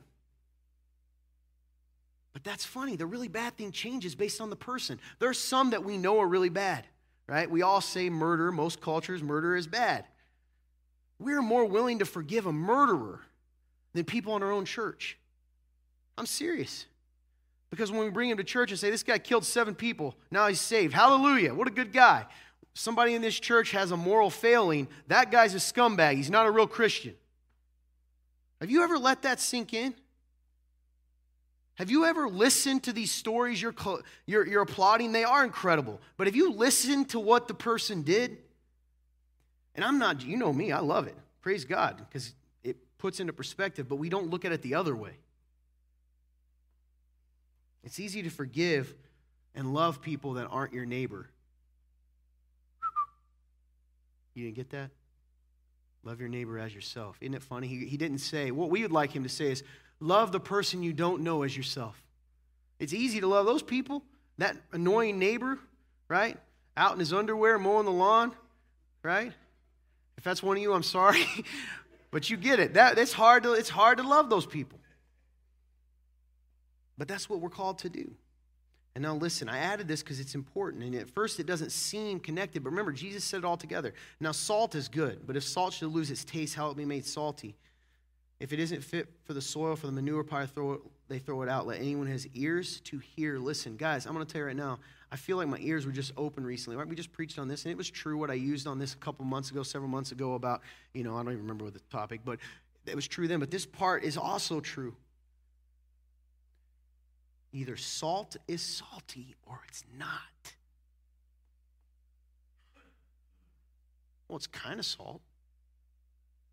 But that's funny. The really bad thing changes based on the person. There are some that we know are really bad, right? We all say murder. Most cultures, murder is bad. We're more willing to forgive a murderer than people in our own church. I'm serious. Because when we bring him to church and say, this guy killed seven people, now he's saved. Hallelujah. What a good guy. Somebody in this church has a moral failing. That guy's a scumbag. He's not a real Christian. Have you ever let that sink in? Have you ever listened to these stories you're, you're, you're applauding? They are incredible. But have you listened to what the person did? And I'm not, you know me, I love it. Praise God, because it puts into perspective, but we don't look at it the other way. It's easy to forgive and love people that aren't your neighbor. You didn't get that? Love your neighbor as yourself. Isn't it funny? He, he didn't say, what we would like him to say is, love the person you don't know as yourself. It's easy to love those people, that annoying neighbor, right? Out in his underwear mowing the lawn, right? If that's one of you, I'm sorry. but you get it. That, it's, hard to, it's hard to love those people. But that's what we're called to do. And now listen, I added this because it's important. And at first it doesn't seem connected, but remember, Jesus said it all together. Now, salt is good, but if salt should lose its taste, how it be made salty? If it isn't fit for the soil, for the manure pile, throw it, they throw it out. Let anyone who has ears to hear listen. Guys, I'm going to tell you right now, I feel like my ears were just open recently. Right? We just preached on this, and it was true what I used on this a couple months ago, several months ago about, you know, I don't even remember what the topic, but it was true then. But this part is also true. Either salt is salty or it's not. Well, it's kind of salt.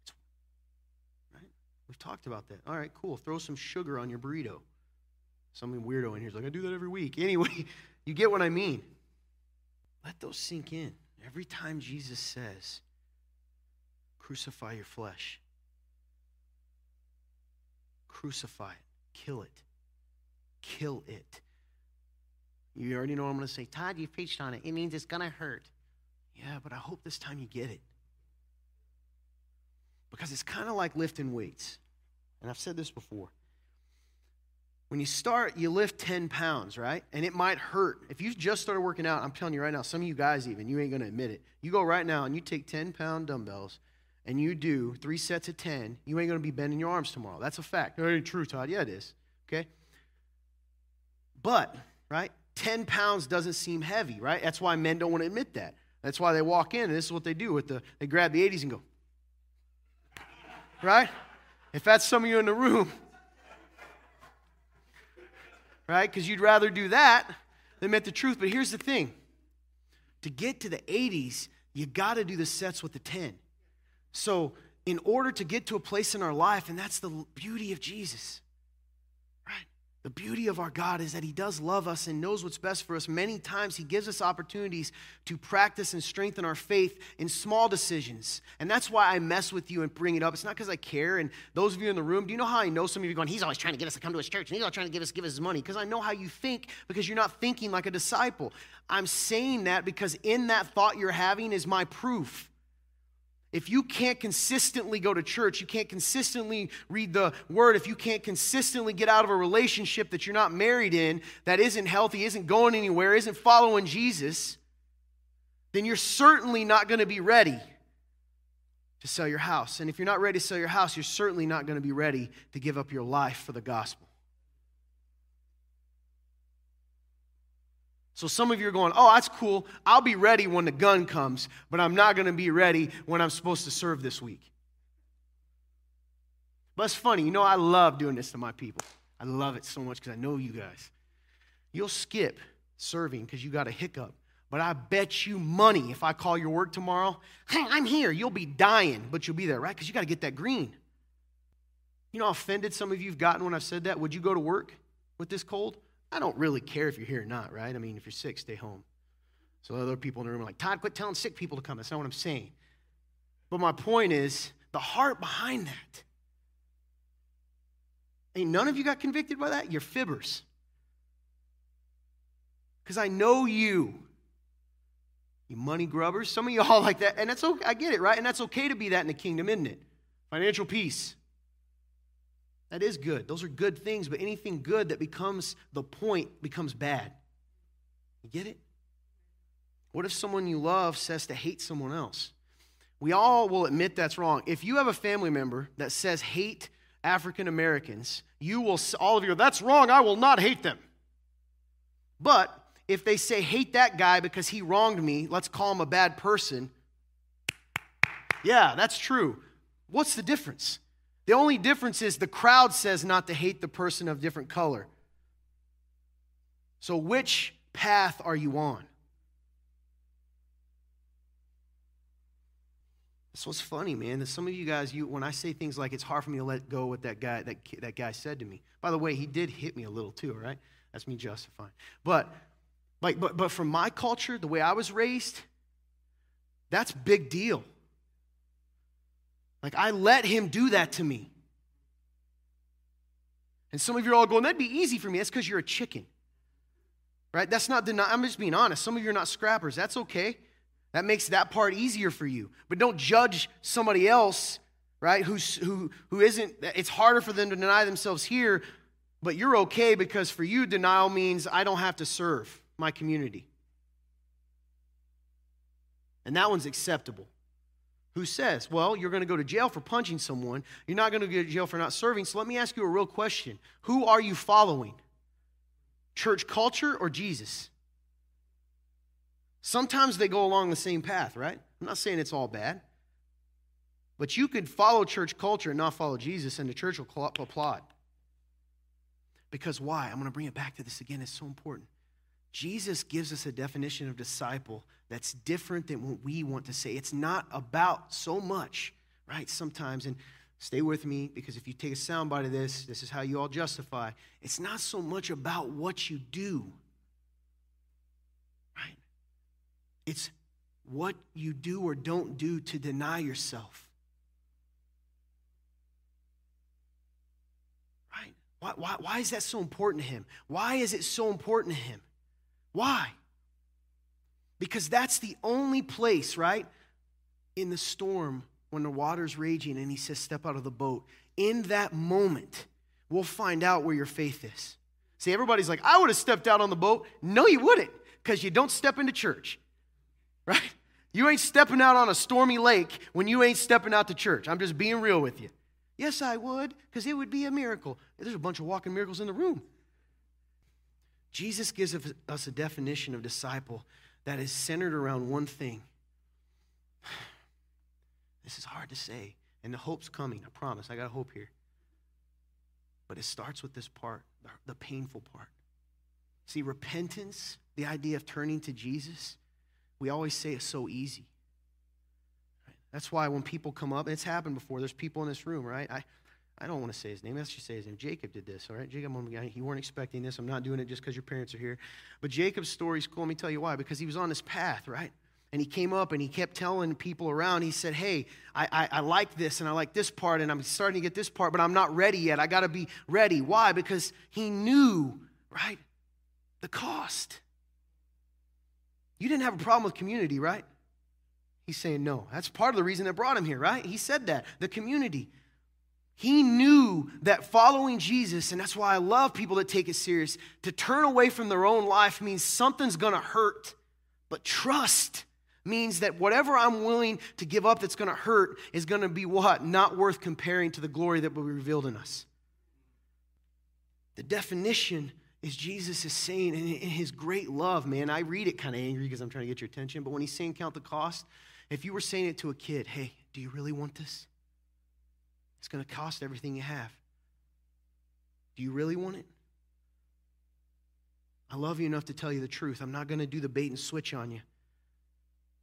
It's, right? We've talked about that. All right, cool. Throw some sugar on your burrito. Some weirdo in here is like, I do that every week. Anyway, you get what I mean. Let those sink in. Every time Jesus says, crucify your flesh, crucify it, kill it kill it. You already know I'm going to say. Todd, you preached on it. It means it's going to hurt. Yeah, but I hope this time you get it. Because it's kind of like lifting weights. And I've said this before. When you start, you lift 10 pounds, right? And it might hurt. If you just started working out, I'm telling you right now, some of you guys even, you ain't going to admit it. You go right now and you take 10 pound dumbbells and you do three sets of 10, you ain't going to be bending your arms tomorrow. That's a fact. That ain't true, Todd. Yeah, it is. Okay? But, right, 10 pounds doesn't seem heavy, right? That's why men don't want to admit that. That's why they walk in, and this is what they do with the they grab the 80s and go. Right? If that's some of you in the room, right? Because you'd rather do that than admit the truth. But here's the thing to get to the 80s, you got to do the sets with the 10. So, in order to get to a place in our life, and that's the beauty of Jesus, the beauty of our God is that He does love us and knows what's best for us. Many times He gives us opportunities to practice and strengthen our faith in small decisions. And that's why I mess with you and bring it up. It's not because I care. And those of you in the room, do you know how I know some of you going, He's always trying to get us to come to His church and He's always trying to give us, give us his money? Because I know how you think because you're not thinking like a disciple. I'm saying that because in that thought you're having is my proof. If you can't consistently go to church, you can't consistently read the word, if you can't consistently get out of a relationship that you're not married in, that isn't healthy, isn't going anywhere, isn't following Jesus, then you're certainly not going to be ready to sell your house. And if you're not ready to sell your house, you're certainly not going to be ready to give up your life for the gospel. So some of you are going, oh, that's cool. I'll be ready when the gun comes, but I'm not going to be ready when I'm supposed to serve this week. But it's funny. You know, I love doing this to my people. I love it so much because I know you guys. You'll skip serving because you got a hiccup. But I bet you money if I call your work tomorrow, hey, I'm here. You'll be dying, but you'll be there, right? Because you got to get that green. You know how offended some of you have gotten when I've said that? Would you go to work with this cold? I don't really care if you're here or not, right? I mean, if you're sick, stay home. So other people in the room are like, Todd, quit telling sick people to come. That's not what I'm saying. But my point is the heart behind that. Ain't none of you got convicted by that? You're fibbers. Because I know you. You money grubbers. Some of y'all like that. And that's okay. I get it, right? And that's okay to be that in the kingdom, isn't it? Financial peace. That is good. Those are good things, but anything good that becomes the point becomes bad. You get it? What if someone you love says to hate someone else? We all will admit that's wrong. If you have a family member that says hate African Americans, you will, all of you, that's wrong. I will not hate them. But if they say hate that guy because he wronged me, let's call him a bad person. Yeah, that's true. What's the difference? The only difference is the crowd says not to hate the person of different color. So, which path are you on? This was funny, man. Some of you guys, you when I say things like it's hard for me to let go what that guy that, that guy said to me. By the way, he did hit me a little too, all right? That's me justifying. But like but but from my culture, the way I was raised, that's big deal. Like, I let him do that to me. And some of you are all going, that'd be easy for me. That's because you're a chicken. Right? That's not the, I'm just being honest. Some of you are not scrappers. That's okay. That makes that part easier for you. But don't judge somebody else, right? Who's, who, who isn't, it's harder for them to deny themselves here, but you're okay because for you, denial means I don't have to serve my community. And that one's acceptable. Who says, well, you're going to go to jail for punching someone. You're not going to go to jail for not serving. So let me ask you a real question Who are you following? Church culture or Jesus? Sometimes they go along the same path, right? I'm not saying it's all bad. But you could follow church culture and not follow Jesus, and the church will applaud. Because why? I'm going to bring it back to this again. It's so important. Jesus gives us a definition of disciple that's different than what we want to say. It's not about so much, right? Sometimes, and stay with me because if you take a soundbite of this, this is how you all justify. It's not so much about what you do, right? It's what you do or don't do to deny yourself. Right? Why, why, why is that so important to him? Why is it so important to him? Why? Because that's the only place, right? In the storm when the water's raging and he says, Step out of the boat. In that moment, we'll find out where your faith is. See, everybody's like, I would have stepped out on the boat. No, you wouldn't, because you don't step into church, right? You ain't stepping out on a stormy lake when you ain't stepping out to church. I'm just being real with you. Yes, I would, because it would be a miracle. There's a bunch of walking miracles in the room. Jesus gives us a definition of disciple that is centered around one thing. This is hard to say, and the hope's coming, I promise. I got hope here. But it starts with this part, the painful part. See, repentance, the idea of turning to Jesus, we always say it's so easy. That's why when people come up, it's happened before. There's people in this room, right? I, I don't want to say his name. Let's just say his name. Jacob did this, all right? Jacob, you weren't expecting this. I'm not doing it just because your parents are here. But Jacob's story is cool. Let me tell you why. Because he was on this path, right? And he came up and he kept telling people around, he said, Hey, I, I, I like this and I like this part and I'm starting to get this part, but I'm not ready yet. I got to be ready. Why? Because he knew, right? The cost. You didn't have a problem with community, right? He's saying no. That's part of the reason that brought him here, right? He said that. The community. He knew that following Jesus, and that's why I love people that take it serious, to turn away from their own life means something's gonna hurt. But trust means that whatever I'm willing to give up that's to hurt is to be what? Not worth comparing to the glory that will be revealed in us. The definition is Jesus is saying in his great love, man. I read it kind of angry because I'm trying to get your attention, but when he's saying count the cost, if you were saying it to a kid, hey, do you really want this? It's going to cost everything you have. Do you really want it? I love you enough to tell you the truth. I'm not going to do the bait and switch on you.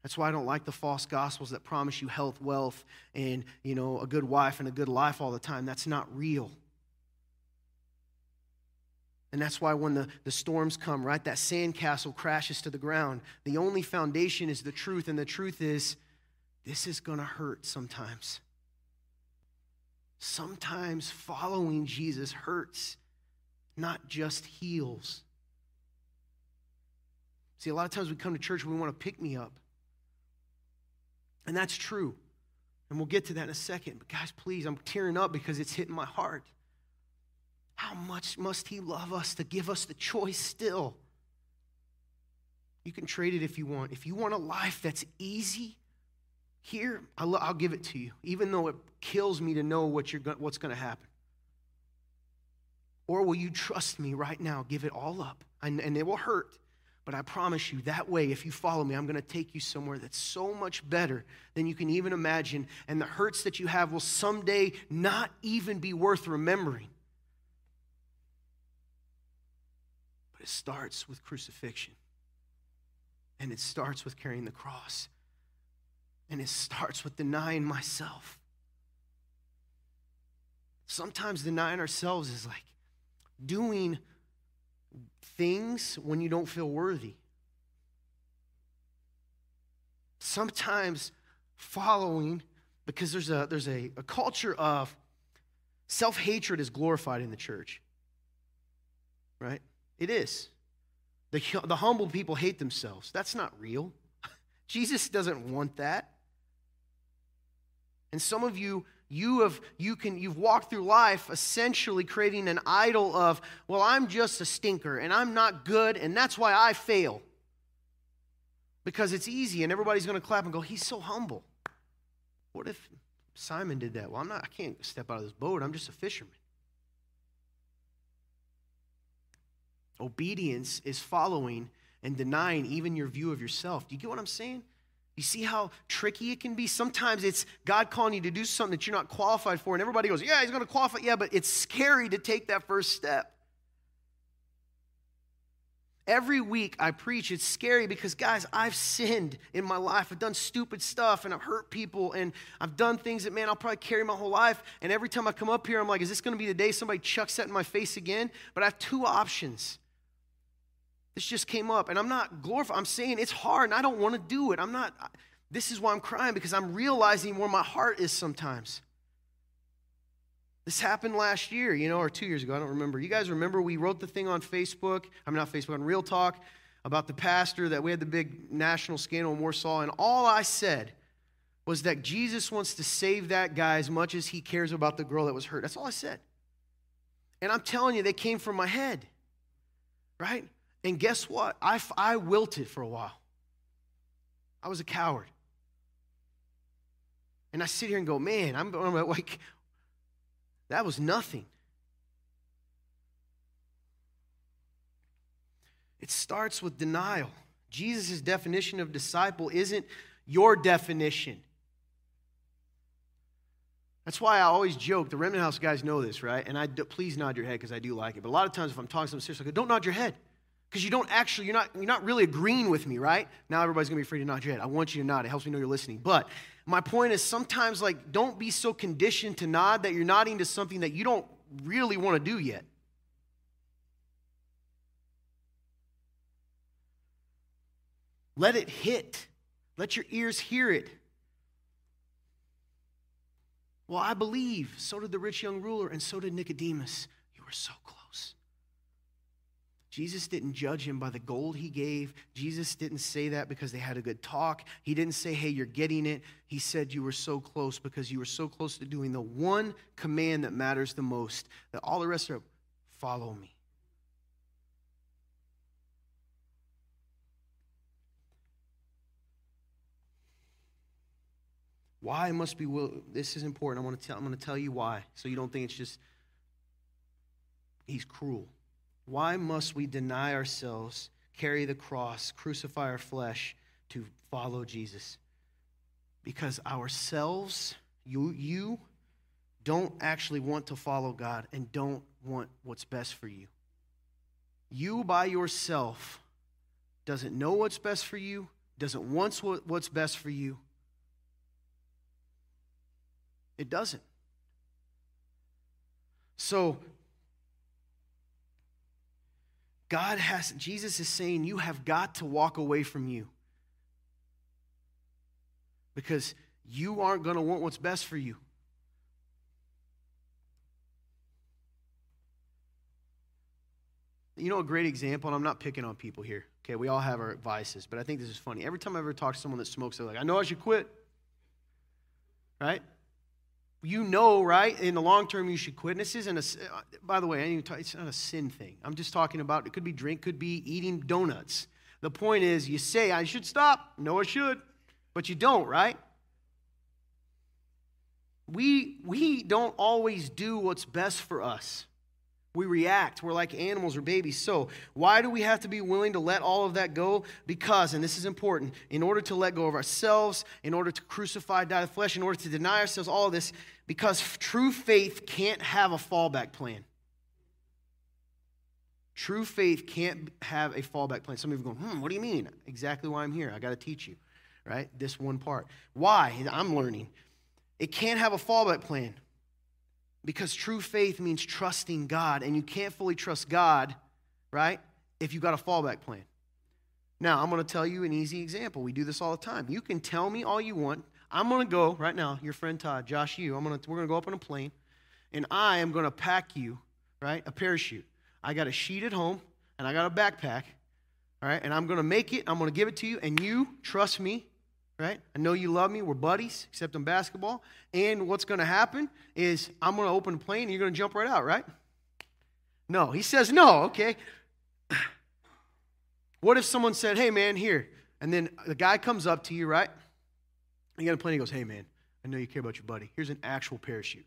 That's why I don't like the false gospels that promise you health, wealth, and you know a good wife and a good life all the time. That's not real. And that's why when the, the storms come, right, that sandcastle crashes to the ground. The only foundation is the truth, and the truth is this is going to hurt sometimes. Sometimes following Jesus hurts, not just heals. See, a lot of times we come to church and we want to pick me up. And that's true. And we'll get to that in a second. But guys, please, I'm tearing up because it's hitting my heart. How much must He love us to give us the choice still? You can trade it if you want. If you want a life that's easy, here, I'll, give it to you, even though it kills me to know what you're, what's going to happen. Or will you trust me right now? Give it all up. And, and it will hurt. But I promise you, that way, if you follow me, I'm going to take you somewhere that's so much better than you can even imagine. And the hurts that you have will someday not even be worth remembering. But it starts with crucifixion. And it starts with carrying the cross. And it starts with denying myself. Sometimes denying ourselves is like doing things when you don't feel worthy. Sometimes following, because there's a, there's a, a culture of self hatred is glorified in the church. Right? It is. The, the humble people hate themselves. That's not real. Jesus doesn't want that. And some of you you have you can you've walked through life essentially creating an idol of well i'm just a stinker and i'm not good and that's why i fail. Because it's easy and everybody's to clap and go he's so humble. What if simon did that? Well i'm not i can't step out of this boat. I'm just a fisherman. Obedience is following and denying even your view of yourself. Do you get what i'm saying you see how tricky it can be? Sometimes it's God calling you to do something that you're not qualified for, and everybody goes, Yeah, he's going to qualify. Yeah, but it's scary to take that first step. Every week I preach, it's scary because, guys, I've sinned in my life. I've done stupid stuff and I've hurt people and I've done things that, man, I'll probably carry my whole life. And every time I come up here, I'm like, is this going to be the day somebody chucks that in my face again? But I have two options. This just came up, and I'm not glorifying. I'm saying it's hard, and I don't want to do it. I'm not. This is why I'm crying because I'm realizing where my heart is sometimes. This happened last year, you know, or two years ago. I don't remember. You guys remember we wrote the thing on Facebook? I'm not Facebook, on Real Talk about the pastor that we had the big national scandal in Warsaw, and all I said was that Jesus wants to save that guy as much as he cares about the girl that was hurt. That's all I said. And I'm telling you, they came from my head, right? And guess what? I, I wilted for a while. I was a coward. And I sit here and go, man, I'm, I'm like, that was nothing. It starts with denial. Jesus' definition of disciple isn't your definition. That's why I always joke. The Remnant House guys know this, right? And I do, please nod your head because I do like it. But a lot of times, if I'm talking to them seriously, I go, "Don't nod your head." Because you don't actually, you're not, you're not really agreeing with me, right? Now everybody's gonna be free to nod your head. I want you to nod. It helps me know you're listening. But my point is sometimes, like, don't be so conditioned to nod that you're nodding to something that you don't really want to do yet. Let it hit. Let your ears hear it. Well, I believe. So did the rich young ruler, and so did Nicodemus. You were so close. Jesus didn't judge him by the gold he gave. Jesus didn't say that because they had a good talk. He didn't say, hey, you're getting it. He said you were so close because you were so close to doing the one command that matters the most, that all the rest are follow me. Why must be will this is important. I want to tell I'm going to tell you why so you don't think it's just he's cruel. Why must we deny ourselves, carry the cross, crucify our flesh to follow Jesus? Because ourselves, you you don't actually want to follow God and don't want what's best for you. You by yourself doesn't know what's best for you, doesn't want what's best for you. It doesn't. So, God has, Jesus is saying, you have got to walk away from you. Because you aren't going to want what's best for you. You know, a great example, and I'm not picking on people here. Okay, we all have our vices, but I think this is funny. Every time I ever talk to someone that smokes, they're like, I know I should quit. Right? You know, right? In the long term, you should quit. And this isn't a, uh, by the way, talk, it's not a sin thing. I'm just talking about it could be drink, could be eating donuts. The point is, you say, I should stop. No, I should. But you don't, right? We, we don't always do what's best for us. We react. We're like animals or babies. So, why do we have to be willing to let all of that go? Because, and this is important, in order to let go of ourselves, in order to crucify, die the flesh, in order to deny ourselves all of this, because true faith can't have a fallback plan. True faith can't have a fallback plan. Some of you are going, hmm, what do you mean? Exactly why I'm here. I got to teach you, right? This one part. Why? I'm learning. It can't have a fallback plan. Because true faith means trusting God, and you can't fully trust God, right, if you've got a fallback plan. Now, I'm going to tell you an easy example. We do this all the time. You can tell me all you want. I'm going to go right now, your friend Todd, Josh, you. I'm going to, we're going to go up on a plane, and I am going to pack you, right, a parachute. I got a sheet at home, and I got a backpack, all right, and I'm going to make it. I'm going to give it to you, and you trust me right? I know you love me. We're buddies, except in basketball. And what's going to happen is I'm going to open the plane and you're going to jump right out, right? No. He says no, okay. What if someone said, hey, man, here? And then the guy comes up to you, right? You got a plane. He goes, hey, man, I know you care about your buddy. Here's an actual parachute.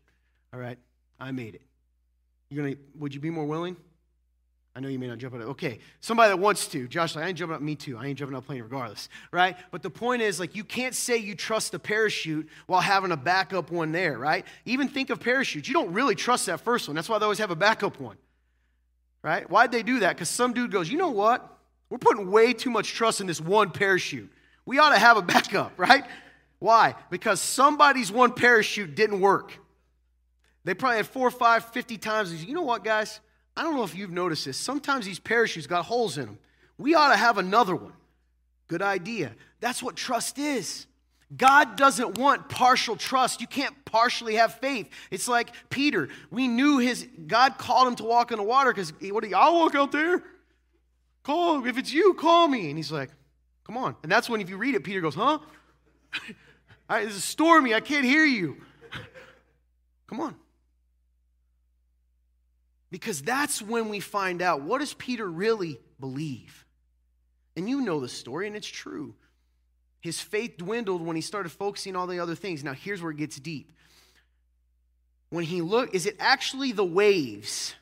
All right? I made it. You're gonna, would you be more willing? I know you may not jump out. Okay, somebody that wants to. Josh, like, I ain't jumping up. Me too. I ain't jumping out plane regardless, right? But the point is, like, you can't say you trust the parachute while having a backup one there, right? Even think of parachutes. You don't really trust that first one. That's why they always have a backup one, right? Why'd they do that? Because some dude goes, you know what? We're putting way too much trust in this one parachute. We ought to have a backup, right? Why? Because somebody's one parachute didn't work. They probably had four, five, fifty times. You know what, guys? I don't know if you've noticed this. Sometimes these parachutes got holes in them. We ought to have another one. Good idea. That's what trust is. God doesn't want partial trust. You can't partially have faith. It's like Peter. We knew his God called him to walk in the water because what do you, I'll walk out there. Call if it's you, call me. And he's like, come on. And that's when if you read it, Peter goes, huh? right, this is stormy. I can't hear you. come on. Because that's when we find out what does Peter really believe? And you know the story, and it's true. His faith dwindled when he started focusing on all the other things. Now, here's where it gets deep. When he looked, is it actually the waves?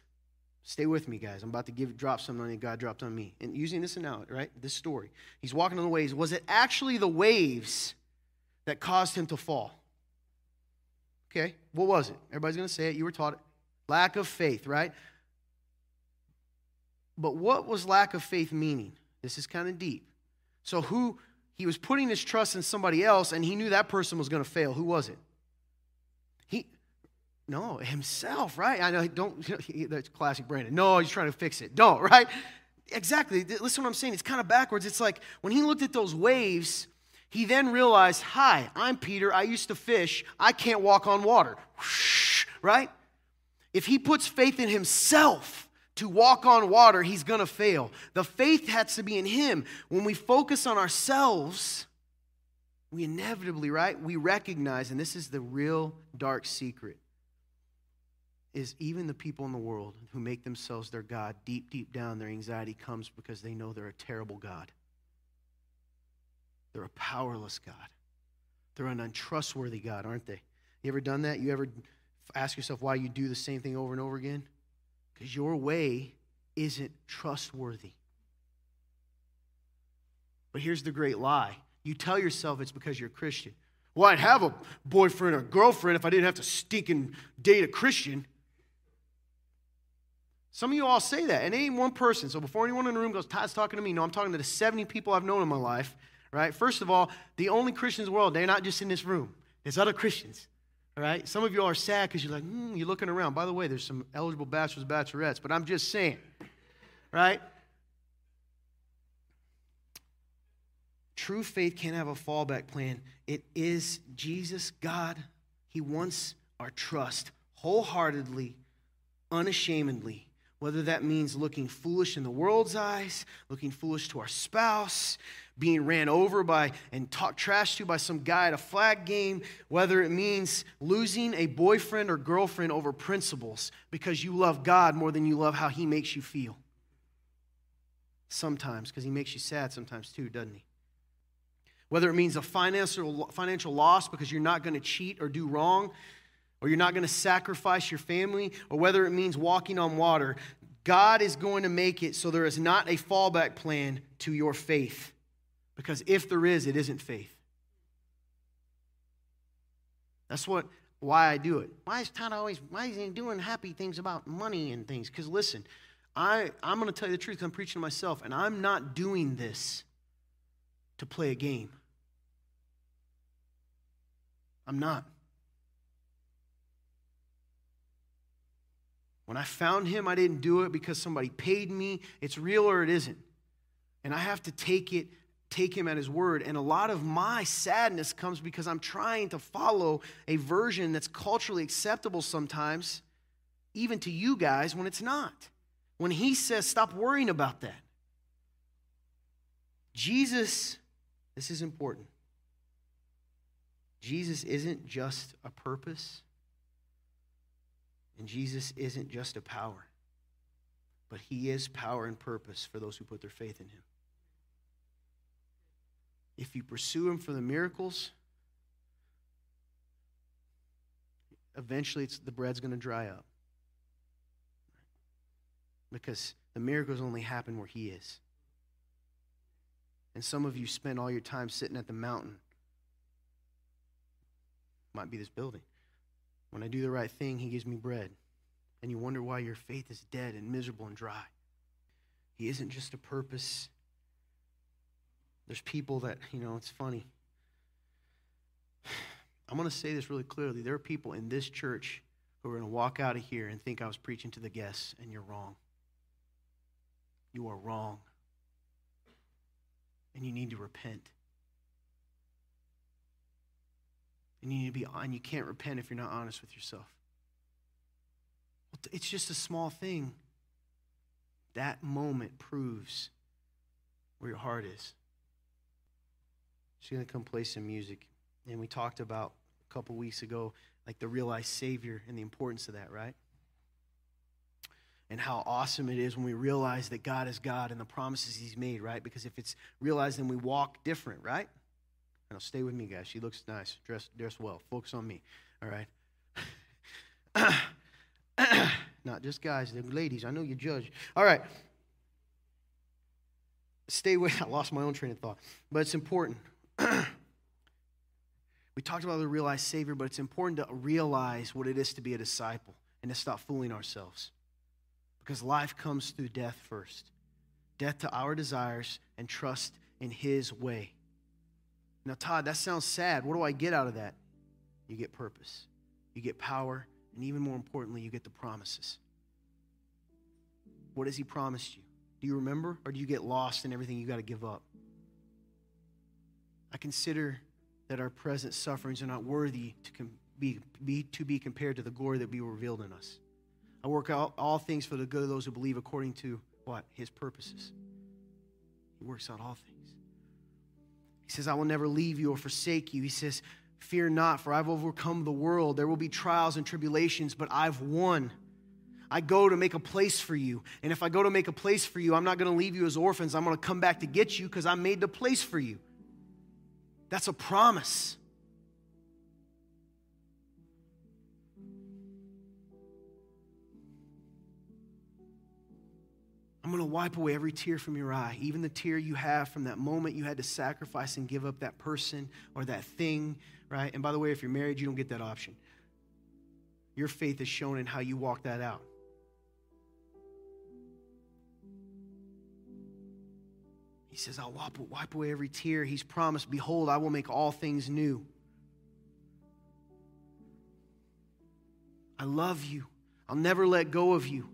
Stay with me, guys. I'm about to give drop something that God dropped on me. And using this analogy, right? This story. He's walking on the waves. Was it actually the waves that caused him to fall? Okay, what was it? Everybody's to say it. You were taught it. Lack of faith, right? But what was lack of faith meaning? This is kind of deep. So, who he was putting his trust in somebody else, and he knew that person was going to fail. Who was it? He, no, himself, right? I know. Don't. That's classic Brandon. No, he's trying to fix it. Don't, right? Exactly. Listen, to what I'm saying. It's kind of backwards. It's like when he looked at those waves, he then realized, "Hi, I'm Peter. I used to fish. I can't walk on water." Right? If he puts faith in himself to walk on water, he's going to fail. The faith has to be in him. When we focus on ourselves, we inevitably, right? We recognize, and this is the real dark secret, is even the people in the world who make themselves their God, deep, deep down, their anxiety comes because they know they're a terrible God. They're a powerless God. They're an untrustworthy God, aren't they? You ever done that? You ever ask yourself why you do the same thing over and over again? Because your way isn't trustworthy. But here's the great lie you tell yourself it's because you're a Christian. Well, I'd have a boyfriend or girlfriend if I didn't have to stink and date a Christian. Some of you all say that, and it ain't one person. So before anyone in the room goes, Todd's talking to me, no, I'm talking to the 70 people I've known in my life, right? First of all, the only Christians in the world, they're not just in this room, there's other Christians, all right? Some of you are sad because you're like, hmm, you're looking around. By the way, there's some eligible bachelors, bachelorettes, but I'm just saying, right? True faith can't have a fallback plan. It is Jesus, God. He wants our trust wholeheartedly, unashamedly. Whether that means looking foolish in the world's eyes, looking foolish to our spouse, being ran over by and talked trash to by some guy at a flag game, whether it means losing a boyfriend or girlfriend over principles because you love God more than you love how he makes you feel. Sometimes, because he makes you sad sometimes too, doesn't he? Whether it means a financial, financial loss because you're not going to cheat or do wrong, or you're not going to sacrifice your family, or whether it means walking on water, God is going to make it so there is not a fallback plan to your faith. Because if there is, it isn't faith. That's what why I do it. Why is Todd always why is he doing happy things about money and things? Because listen, I, I'm going to tell you the truth. I'm preaching to myself, and I'm not doing this to play a game. I'm not. When I found him, I didn't do it because somebody paid me. It's real or it isn't. And I have to take it, take him at his word. And a lot of my sadness comes because I'm trying to follow a version that's culturally acceptable sometimes, even to you guys, when it's not. When he says, stop worrying about that. Jesus, this is important. Jesus isn't just a purpose, and Jesus isn't just a power, but he is power and purpose for those who put their faith in him. If you pursue him for the miracles, eventually the bread's going to dry up. Because the miracles only happen where he is. And some of you spend all your time sitting at the mountain might be this building. When I do the right thing, He gives me bread. And you wonder why your faith is dead and miserable and dry. He isn't just a purpose. There's people that, you know, it's funny. I'm going to say this really clearly. There are people in this church who are going to walk out of here and think I was preaching to the guests, and you're wrong. You are wrong. And you need to repent. And you need to be and you can't repent if you're not honest with yourself. It's just a small thing. That moment proves where your heart is. She's going to come play some music. And we talked about a couple weeks ago, like the realized Savior and the importance of that, right? And how awesome it is when we realize that God is God and the promises He's made, right? Because if it's realized, then we walk different, right? Stay with me, guys. She looks nice, dressed, dressed well. Focus on me, all right? Not just guys, the ladies. I know you judge. All right. Stay with. I lost my own train of thought, but it's important. we talked about the realized Savior, but it's important to realize what it is to be a disciple and to stop fooling ourselves. Because life comes through death first death to our desires and trust in His way. Now, Todd, that sounds sad. What do I get out of that? You get purpose, you get power, and even more importantly, you get the promises. What has He promised you? Do you remember, or do you get lost in everything you got to give up? I consider that our present sufferings are not worthy to com- be, be, to be compared to the glory that will be revealed in us. I work out all things for the good of those who believe according to what? His purposes. He works out all things. He says, I will never leave you or forsake you. He says, Fear not, for I've overcome the world. There will be trials and tribulations, but I've won. I go to make a place for you. And if I go to make a place for you, I'm not going to leave you as orphans. I'm going to come back to get you because I made the place for you. That's a promise. I'm going to wipe away every tear from your eye, even the tear you have from that moment you had to sacrifice and give up that person or that thing, right? And by the way, if you're married, you don't get that option. Your faith is shown in how you walk that out. He says, I'll wipe, wipe away every tear. He's promised, Behold, I will make all things new. I love you. I'll never let go of you.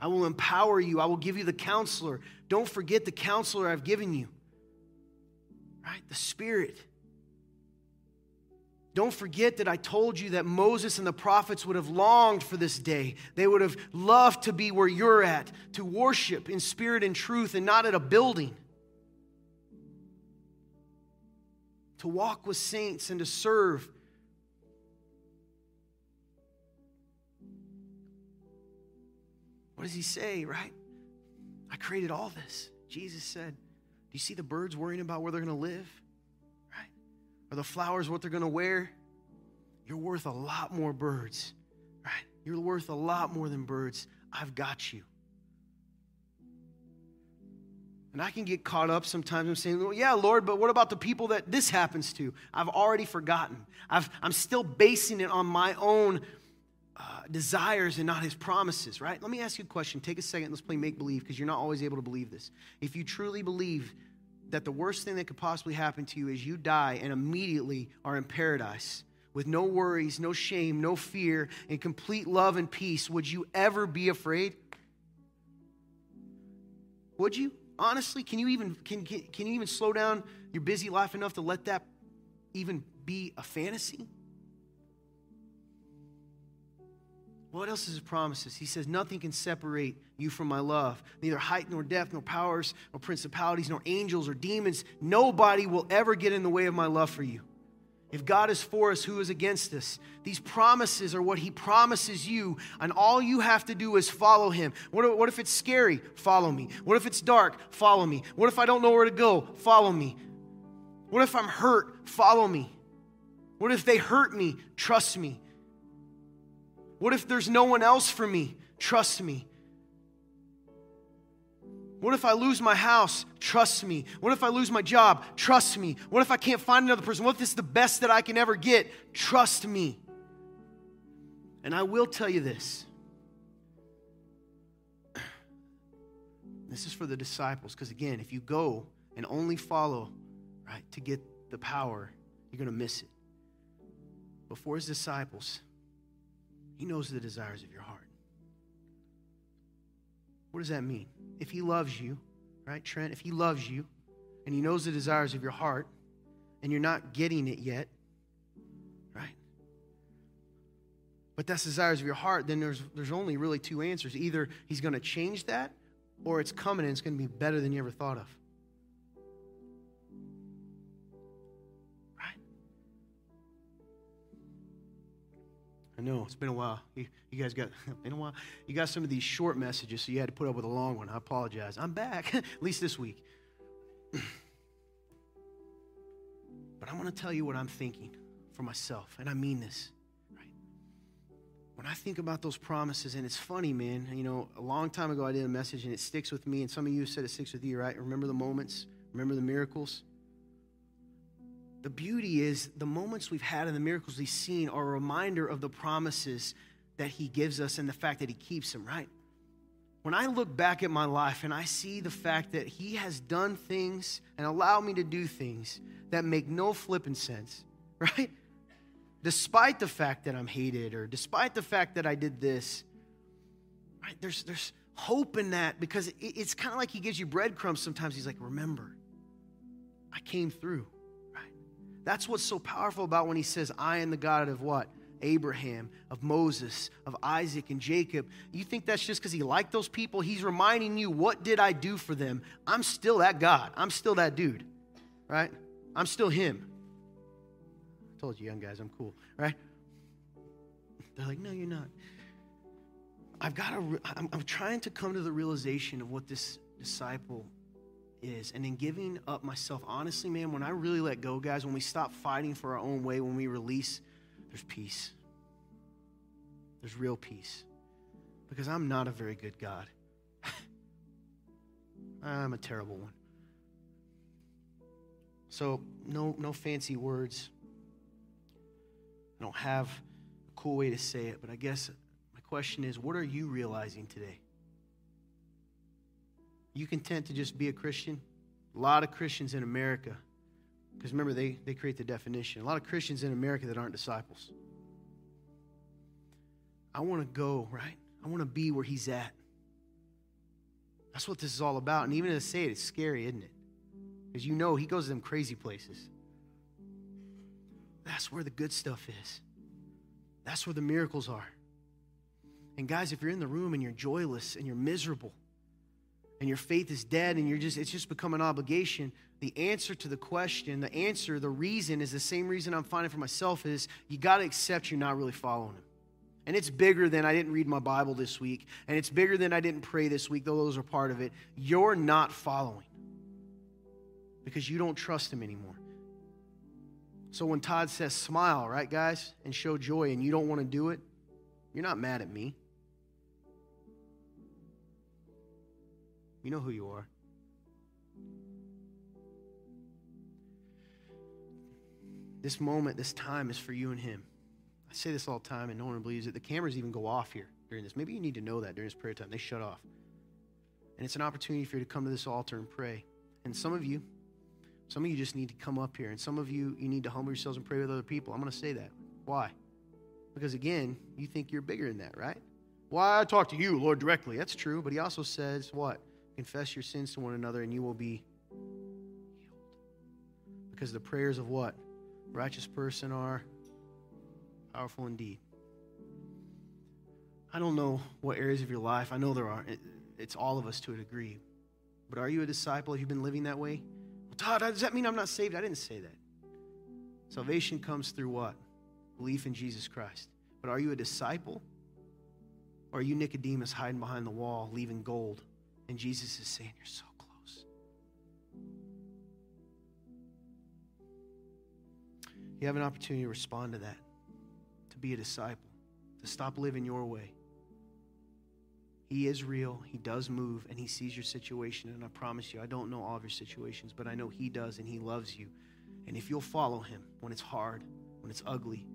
I will empower you. I will give you the counselor. Don't forget the counselor I've given you. Right? The Spirit. Don't forget that I told you that Moses and the prophets would have longed for this day. They would have loved to be where you're at, to worship in spirit and truth and not at a building. To walk with saints and to serve. What does he say, right? I created all this. Jesus said, Do you see the birds worrying about where they're going to live? Right? Are the flowers what they're going to wear? You're worth a lot more birds, right? You're worth a lot more than birds. I've got you. And I can get caught up sometimes. I'm saying, well, yeah, Lord, but what about the people that this happens to? I've already forgotten. I've, I'm still basing it on my own uh, desires and not his promises, right? Let me ask you a question. Take a second. Let's play make believe because you're not always able to believe this. If you truly believe that the worst thing that could possibly happen to you is you die and immediately are in paradise with no worries, no shame, no fear, and complete love and peace, would you ever be afraid? Would you? Honestly, can you even can, can, can you even slow down your busy life enough to let that even be a fantasy? What else is his promises? He says, Nothing can separate you from my love. Neither height nor depth, nor powers, nor principalities, nor angels or demons. Nobody will ever get in the way of my love for you. If God is for us, who is against us? These promises are what He promises you, and all you have to do is follow Him. What what if it's scary? Follow me. What if it's dark? Follow me. What if I don't know where to go? Follow me. What if I'm hurt? Follow me. What if they hurt me? Trust me. What if there's no one else for me? Trust me. What if I lose my house? Trust me. What if I lose my job? Trust me. What if I can't find another person? What if this is the best that I can ever get? Trust me. And I will tell you this. This is for the disciples, because again, if you go and only follow, right, to get the power, you're going to miss it. Before his disciples, he knows the desires of your heart. What does that mean? If He loves you, right, Trent? If He loves you and He knows the desires of your heart and you're not getting it yet, right? But that's desires of your heart, then there's, there's only really two answers. Either He's going to change that or it's coming and it's going to be better than you ever thought of. I know it's been a while. You, you guys got been a while. You got some of these short messages, so you had to put up with a long one. I apologize. I'm back, at least this week. but I want to tell you what I'm thinking for myself, and I mean this. Right? When I think about those promises, and it's funny, man. You know, a long time ago I did a message, and it sticks with me. And some of you said it sticks with you, right? Remember the moments. Remember the miracles the beauty is the moments we've had and the miracles we've seen are a reminder of the promises that he gives us and the fact that he keeps them, right? When I look back at my life and I see the fact that he has done things and allowed me to do things that make no flipping sense, right? Despite the fact that I'm hated or despite the fact that I did this, right? There's, there's hope in that because it, it's kind of like he gives you breadcrumbs sometimes. He's like, remember, I came through. That's what's so powerful about when he says, I am the God of what? Abraham, of Moses, of Isaac, and Jacob. You think that's just because he liked those people? He's reminding you, what did I do for them? I'm still that God. I'm still that dude, right? I'm still him. I told you, young guys, I'm cool, right? They're like, no, you're not. I've got to, I'm, I'm trying to come to the realization of what this disciple is. And in giving up myself, honestly, man, when I really let go, guys, when we stop fighting for our own way, when we release, there's peace. There's real peace. Because I'm not a very good God. I'm a terrible one. So, no, no fancy words. I don't have a cool way to say it, but I guess my question is what are you realizing today? You content to just be a Christian? A lot of Christians in America, because remember, they, they create the definition. A lot of Christians in America that aren't disciples. I want to go, right? I want to be where he's at. That's what this is all about. And even to say it, it's scary, isn't it? Because you know he goes to them crazy places. That's where the good stuff is. That's where the miracles are. And guys, if you're in the room and you're joyless and you're miserable and your faith is dead and you're just it's just become an obligation, the answer to the question, the answer, the reason is the same reason I'm finding for myself is you got to accept you're not really following him. And it's bigger than I didn't read my Bible this week, and it's bigger than I didn't pray this week, though those are part of it. You're not following because you don't trust him anymore. So when Todd says smile, right, guys, and show joy, and you don't want to do it, you're not mad at me. You know who you are. This moment, this time is for you and him. I say this all the time, and no one believes it. The cameras even go off here during this. Maybe you need to know that during this prayer time. They shut off. And it's an opportunity for you to come to this altar and pray. And some of you, some of you just need to come up here. And some of you, you need to humble yourselves and pray with other people. I'm going to say that. Why? Because again, you think you're bigger than that, right? Why I talk to you, Lord, directly. That's true. But he also says, what? Confess your sins to one another and you will be healed. Because the prayers of what? Righteous person are Powerful indeed. I don't know what areas of your life, I know there are. It, it's all of us to a degree. But are you a disciple? Have you been living that way? Well, Todd, does that mean I'm not saved? I didn't say that. Salvation comes through what? Belief in Jesus Christ. But are you a disciple? Or are you Nicodemus hiding behind the wall, leaving gold? And Jesus is saying, You're so close. You have an opportunity to respond to that to be a disciple, to stop living your way. He is real, He does move, and He sees your situation. And I promise you, I don't know all of your situations, but I know He does, and He loves you. And if you'll follow Him when it's hard, when it's ugly,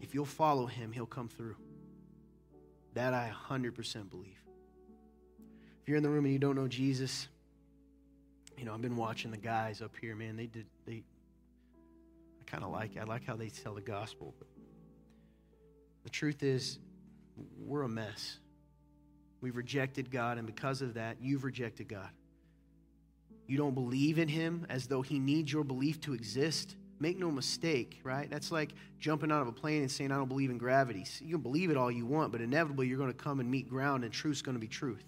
if you'll follow Him, He'll come through. That I 100% believe. If you're in the room and you don't know Jesus, you know, I've been watching the guys up here, man. They did, they, I kind of like, I like how they tell the gospel. But the truth is, we're a mess. We've rejected God, and because of that, you've rejected God. You don't believe in Him as though He needs your belief to exist. Make no mistake, right? That's like jumping out of a plane and saying, I don't believe in gravity. You can believe it all you want, but inevitably you're going to come and meet ground, and truth's going to be truth.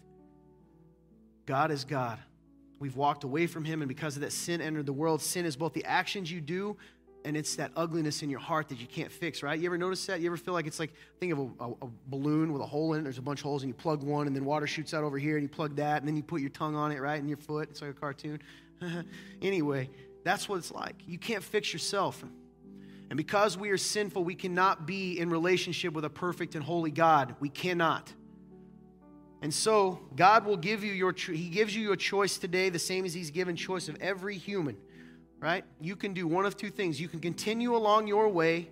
God is God. We've walked away from Him, and because of that, sin entered the world. Sin is both the actions you do and it's that ugliness in your heart that you can't fix, right? You ever notice that? You ever feel like it's like, think of a, a, a, balloon with a hole in it. There's a bunch of holes, and you plug one, and then water shoots out over here, and you plug that, and then you put your tongue on it, right, And your foot. It's like a cartoon. anyway, that's what it's like. You can't fix yourself. And because we are sinful, we cannot be in relationship with a perfect and holy God. We cannot. And so, God will give you your, He gives you a choice today, the same as He's given choice of every human right? You can do one of two things. You can continue along your way,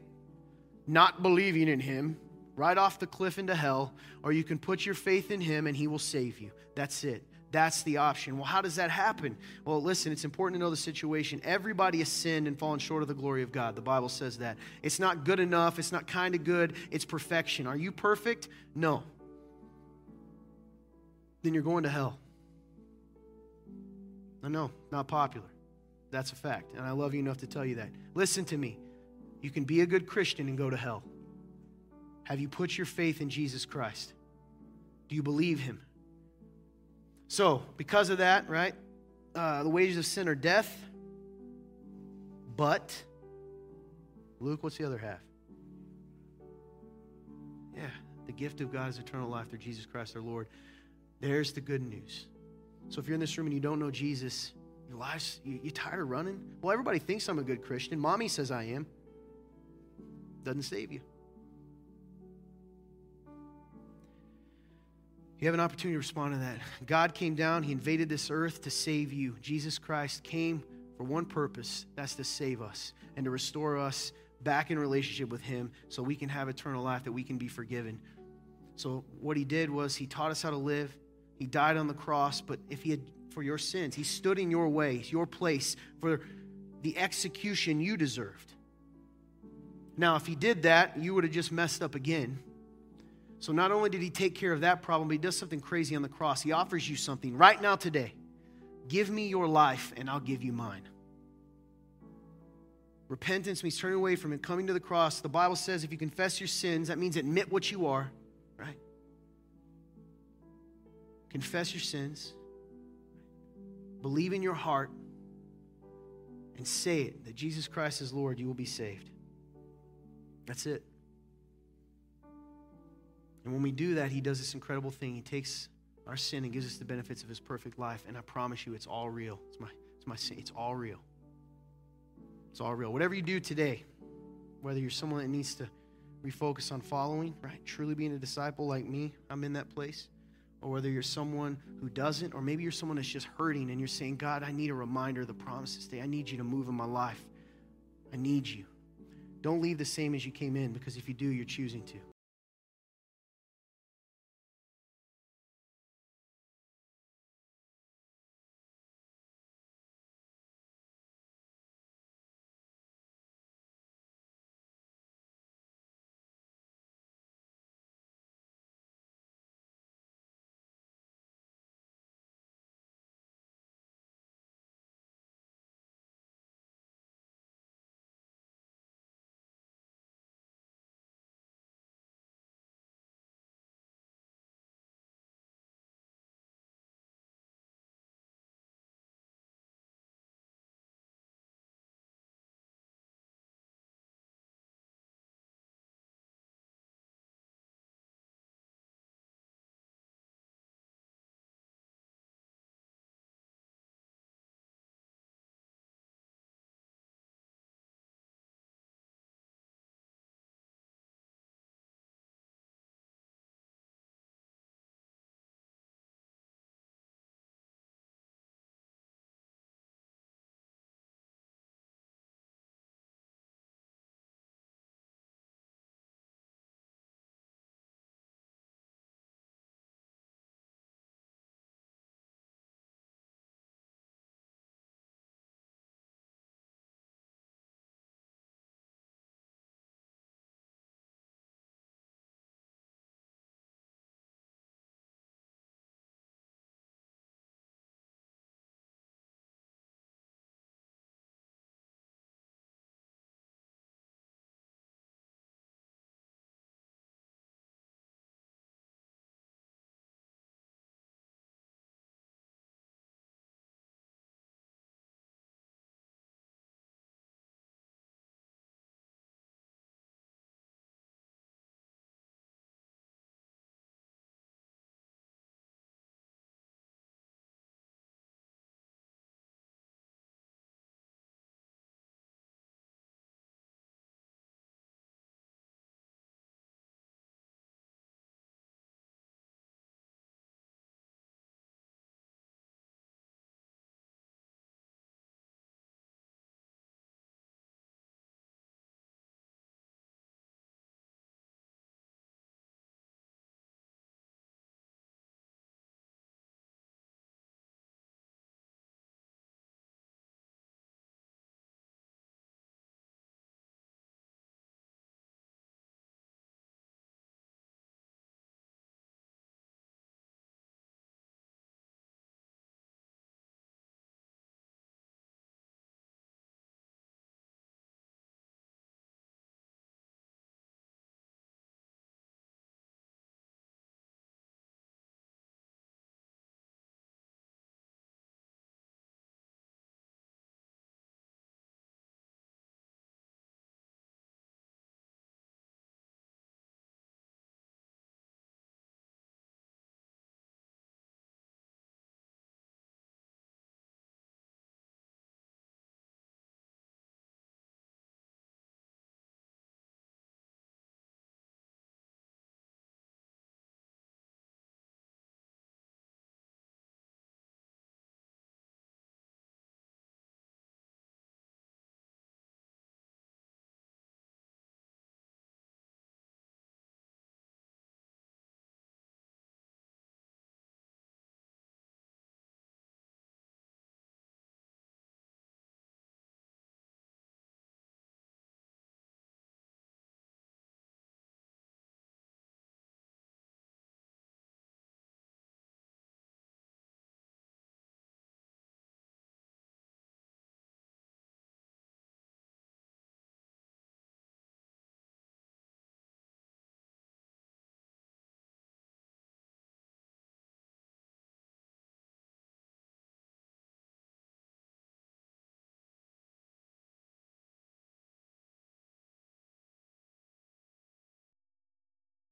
not believing in Him, right off the cliff into hell, or you can put your faith in Him and He will save you. That's it. That's the option. Well, how does that happen? Well, listen, it's important to know the situation. Everybody has sinned and fallen short of the glory of God. The Bible says that. It's not good enough, it's not kind of good, it's perfection. Are you perfect? No. Then you're going to hell. No, no, not popular. That's a fact. And I love you enough to tell you that. Listen to me. You can be a good Christian and go to hell. Have you put your faith in Jesus Christ? Do you believe him? So, because of that, right, uh, the wages of sin are death. But, Luke, what's the other half? Yeah, the gift of God is eternal life through Jesus Christ our Lord. There's the good news. So, if you're in this room and you don't know Jesus, your life's, you, are tired of running? Well, everybody thinks I'm a good Christian. Mommy says I am. Doesn't save you. You have an opportunity to respond to that. God came down, He invaded this earth to save you. Jesus Christ came for one purpose that's to save us and to restore us back in relationship with Him so we can have eternal life, that we can be forgiven. So, what He did was He taught us how to live. He died on the cross, but if He had, for your sins, He stood in your way, your place, for the execution you deserved. Now, if He did that, you would have just messed up again. So not only did he take care of that problem, he does something crazy on the cross. He offers you something right now today. Give me your life and I'll give you mine. Repentance means turning away from it, coming to the cross. The Bible says if you confess your sins, that means admit what you are, Confess your sins, believe in your heart, and say it that Jesus Christ is Lord, you will be saved. That's it. And when we do that, he does this incredible thing. He takes our sin and gives us the benefits of his perfect life. And I promise you, it's all real. It's my, it's my sin. It's all real. It's all real. Whatever you do today, whether you're someone that needs to refocus on following, right? Truly being a disciple like me, I'm in that place. Or whether you're someone who doesn't, or maybe you're someone that's just hurting and you're saying, God, I need a reminder of the promises today. I need you to move in my life. I need you. Don't leave the same as you came in because if you do, you're choosing to.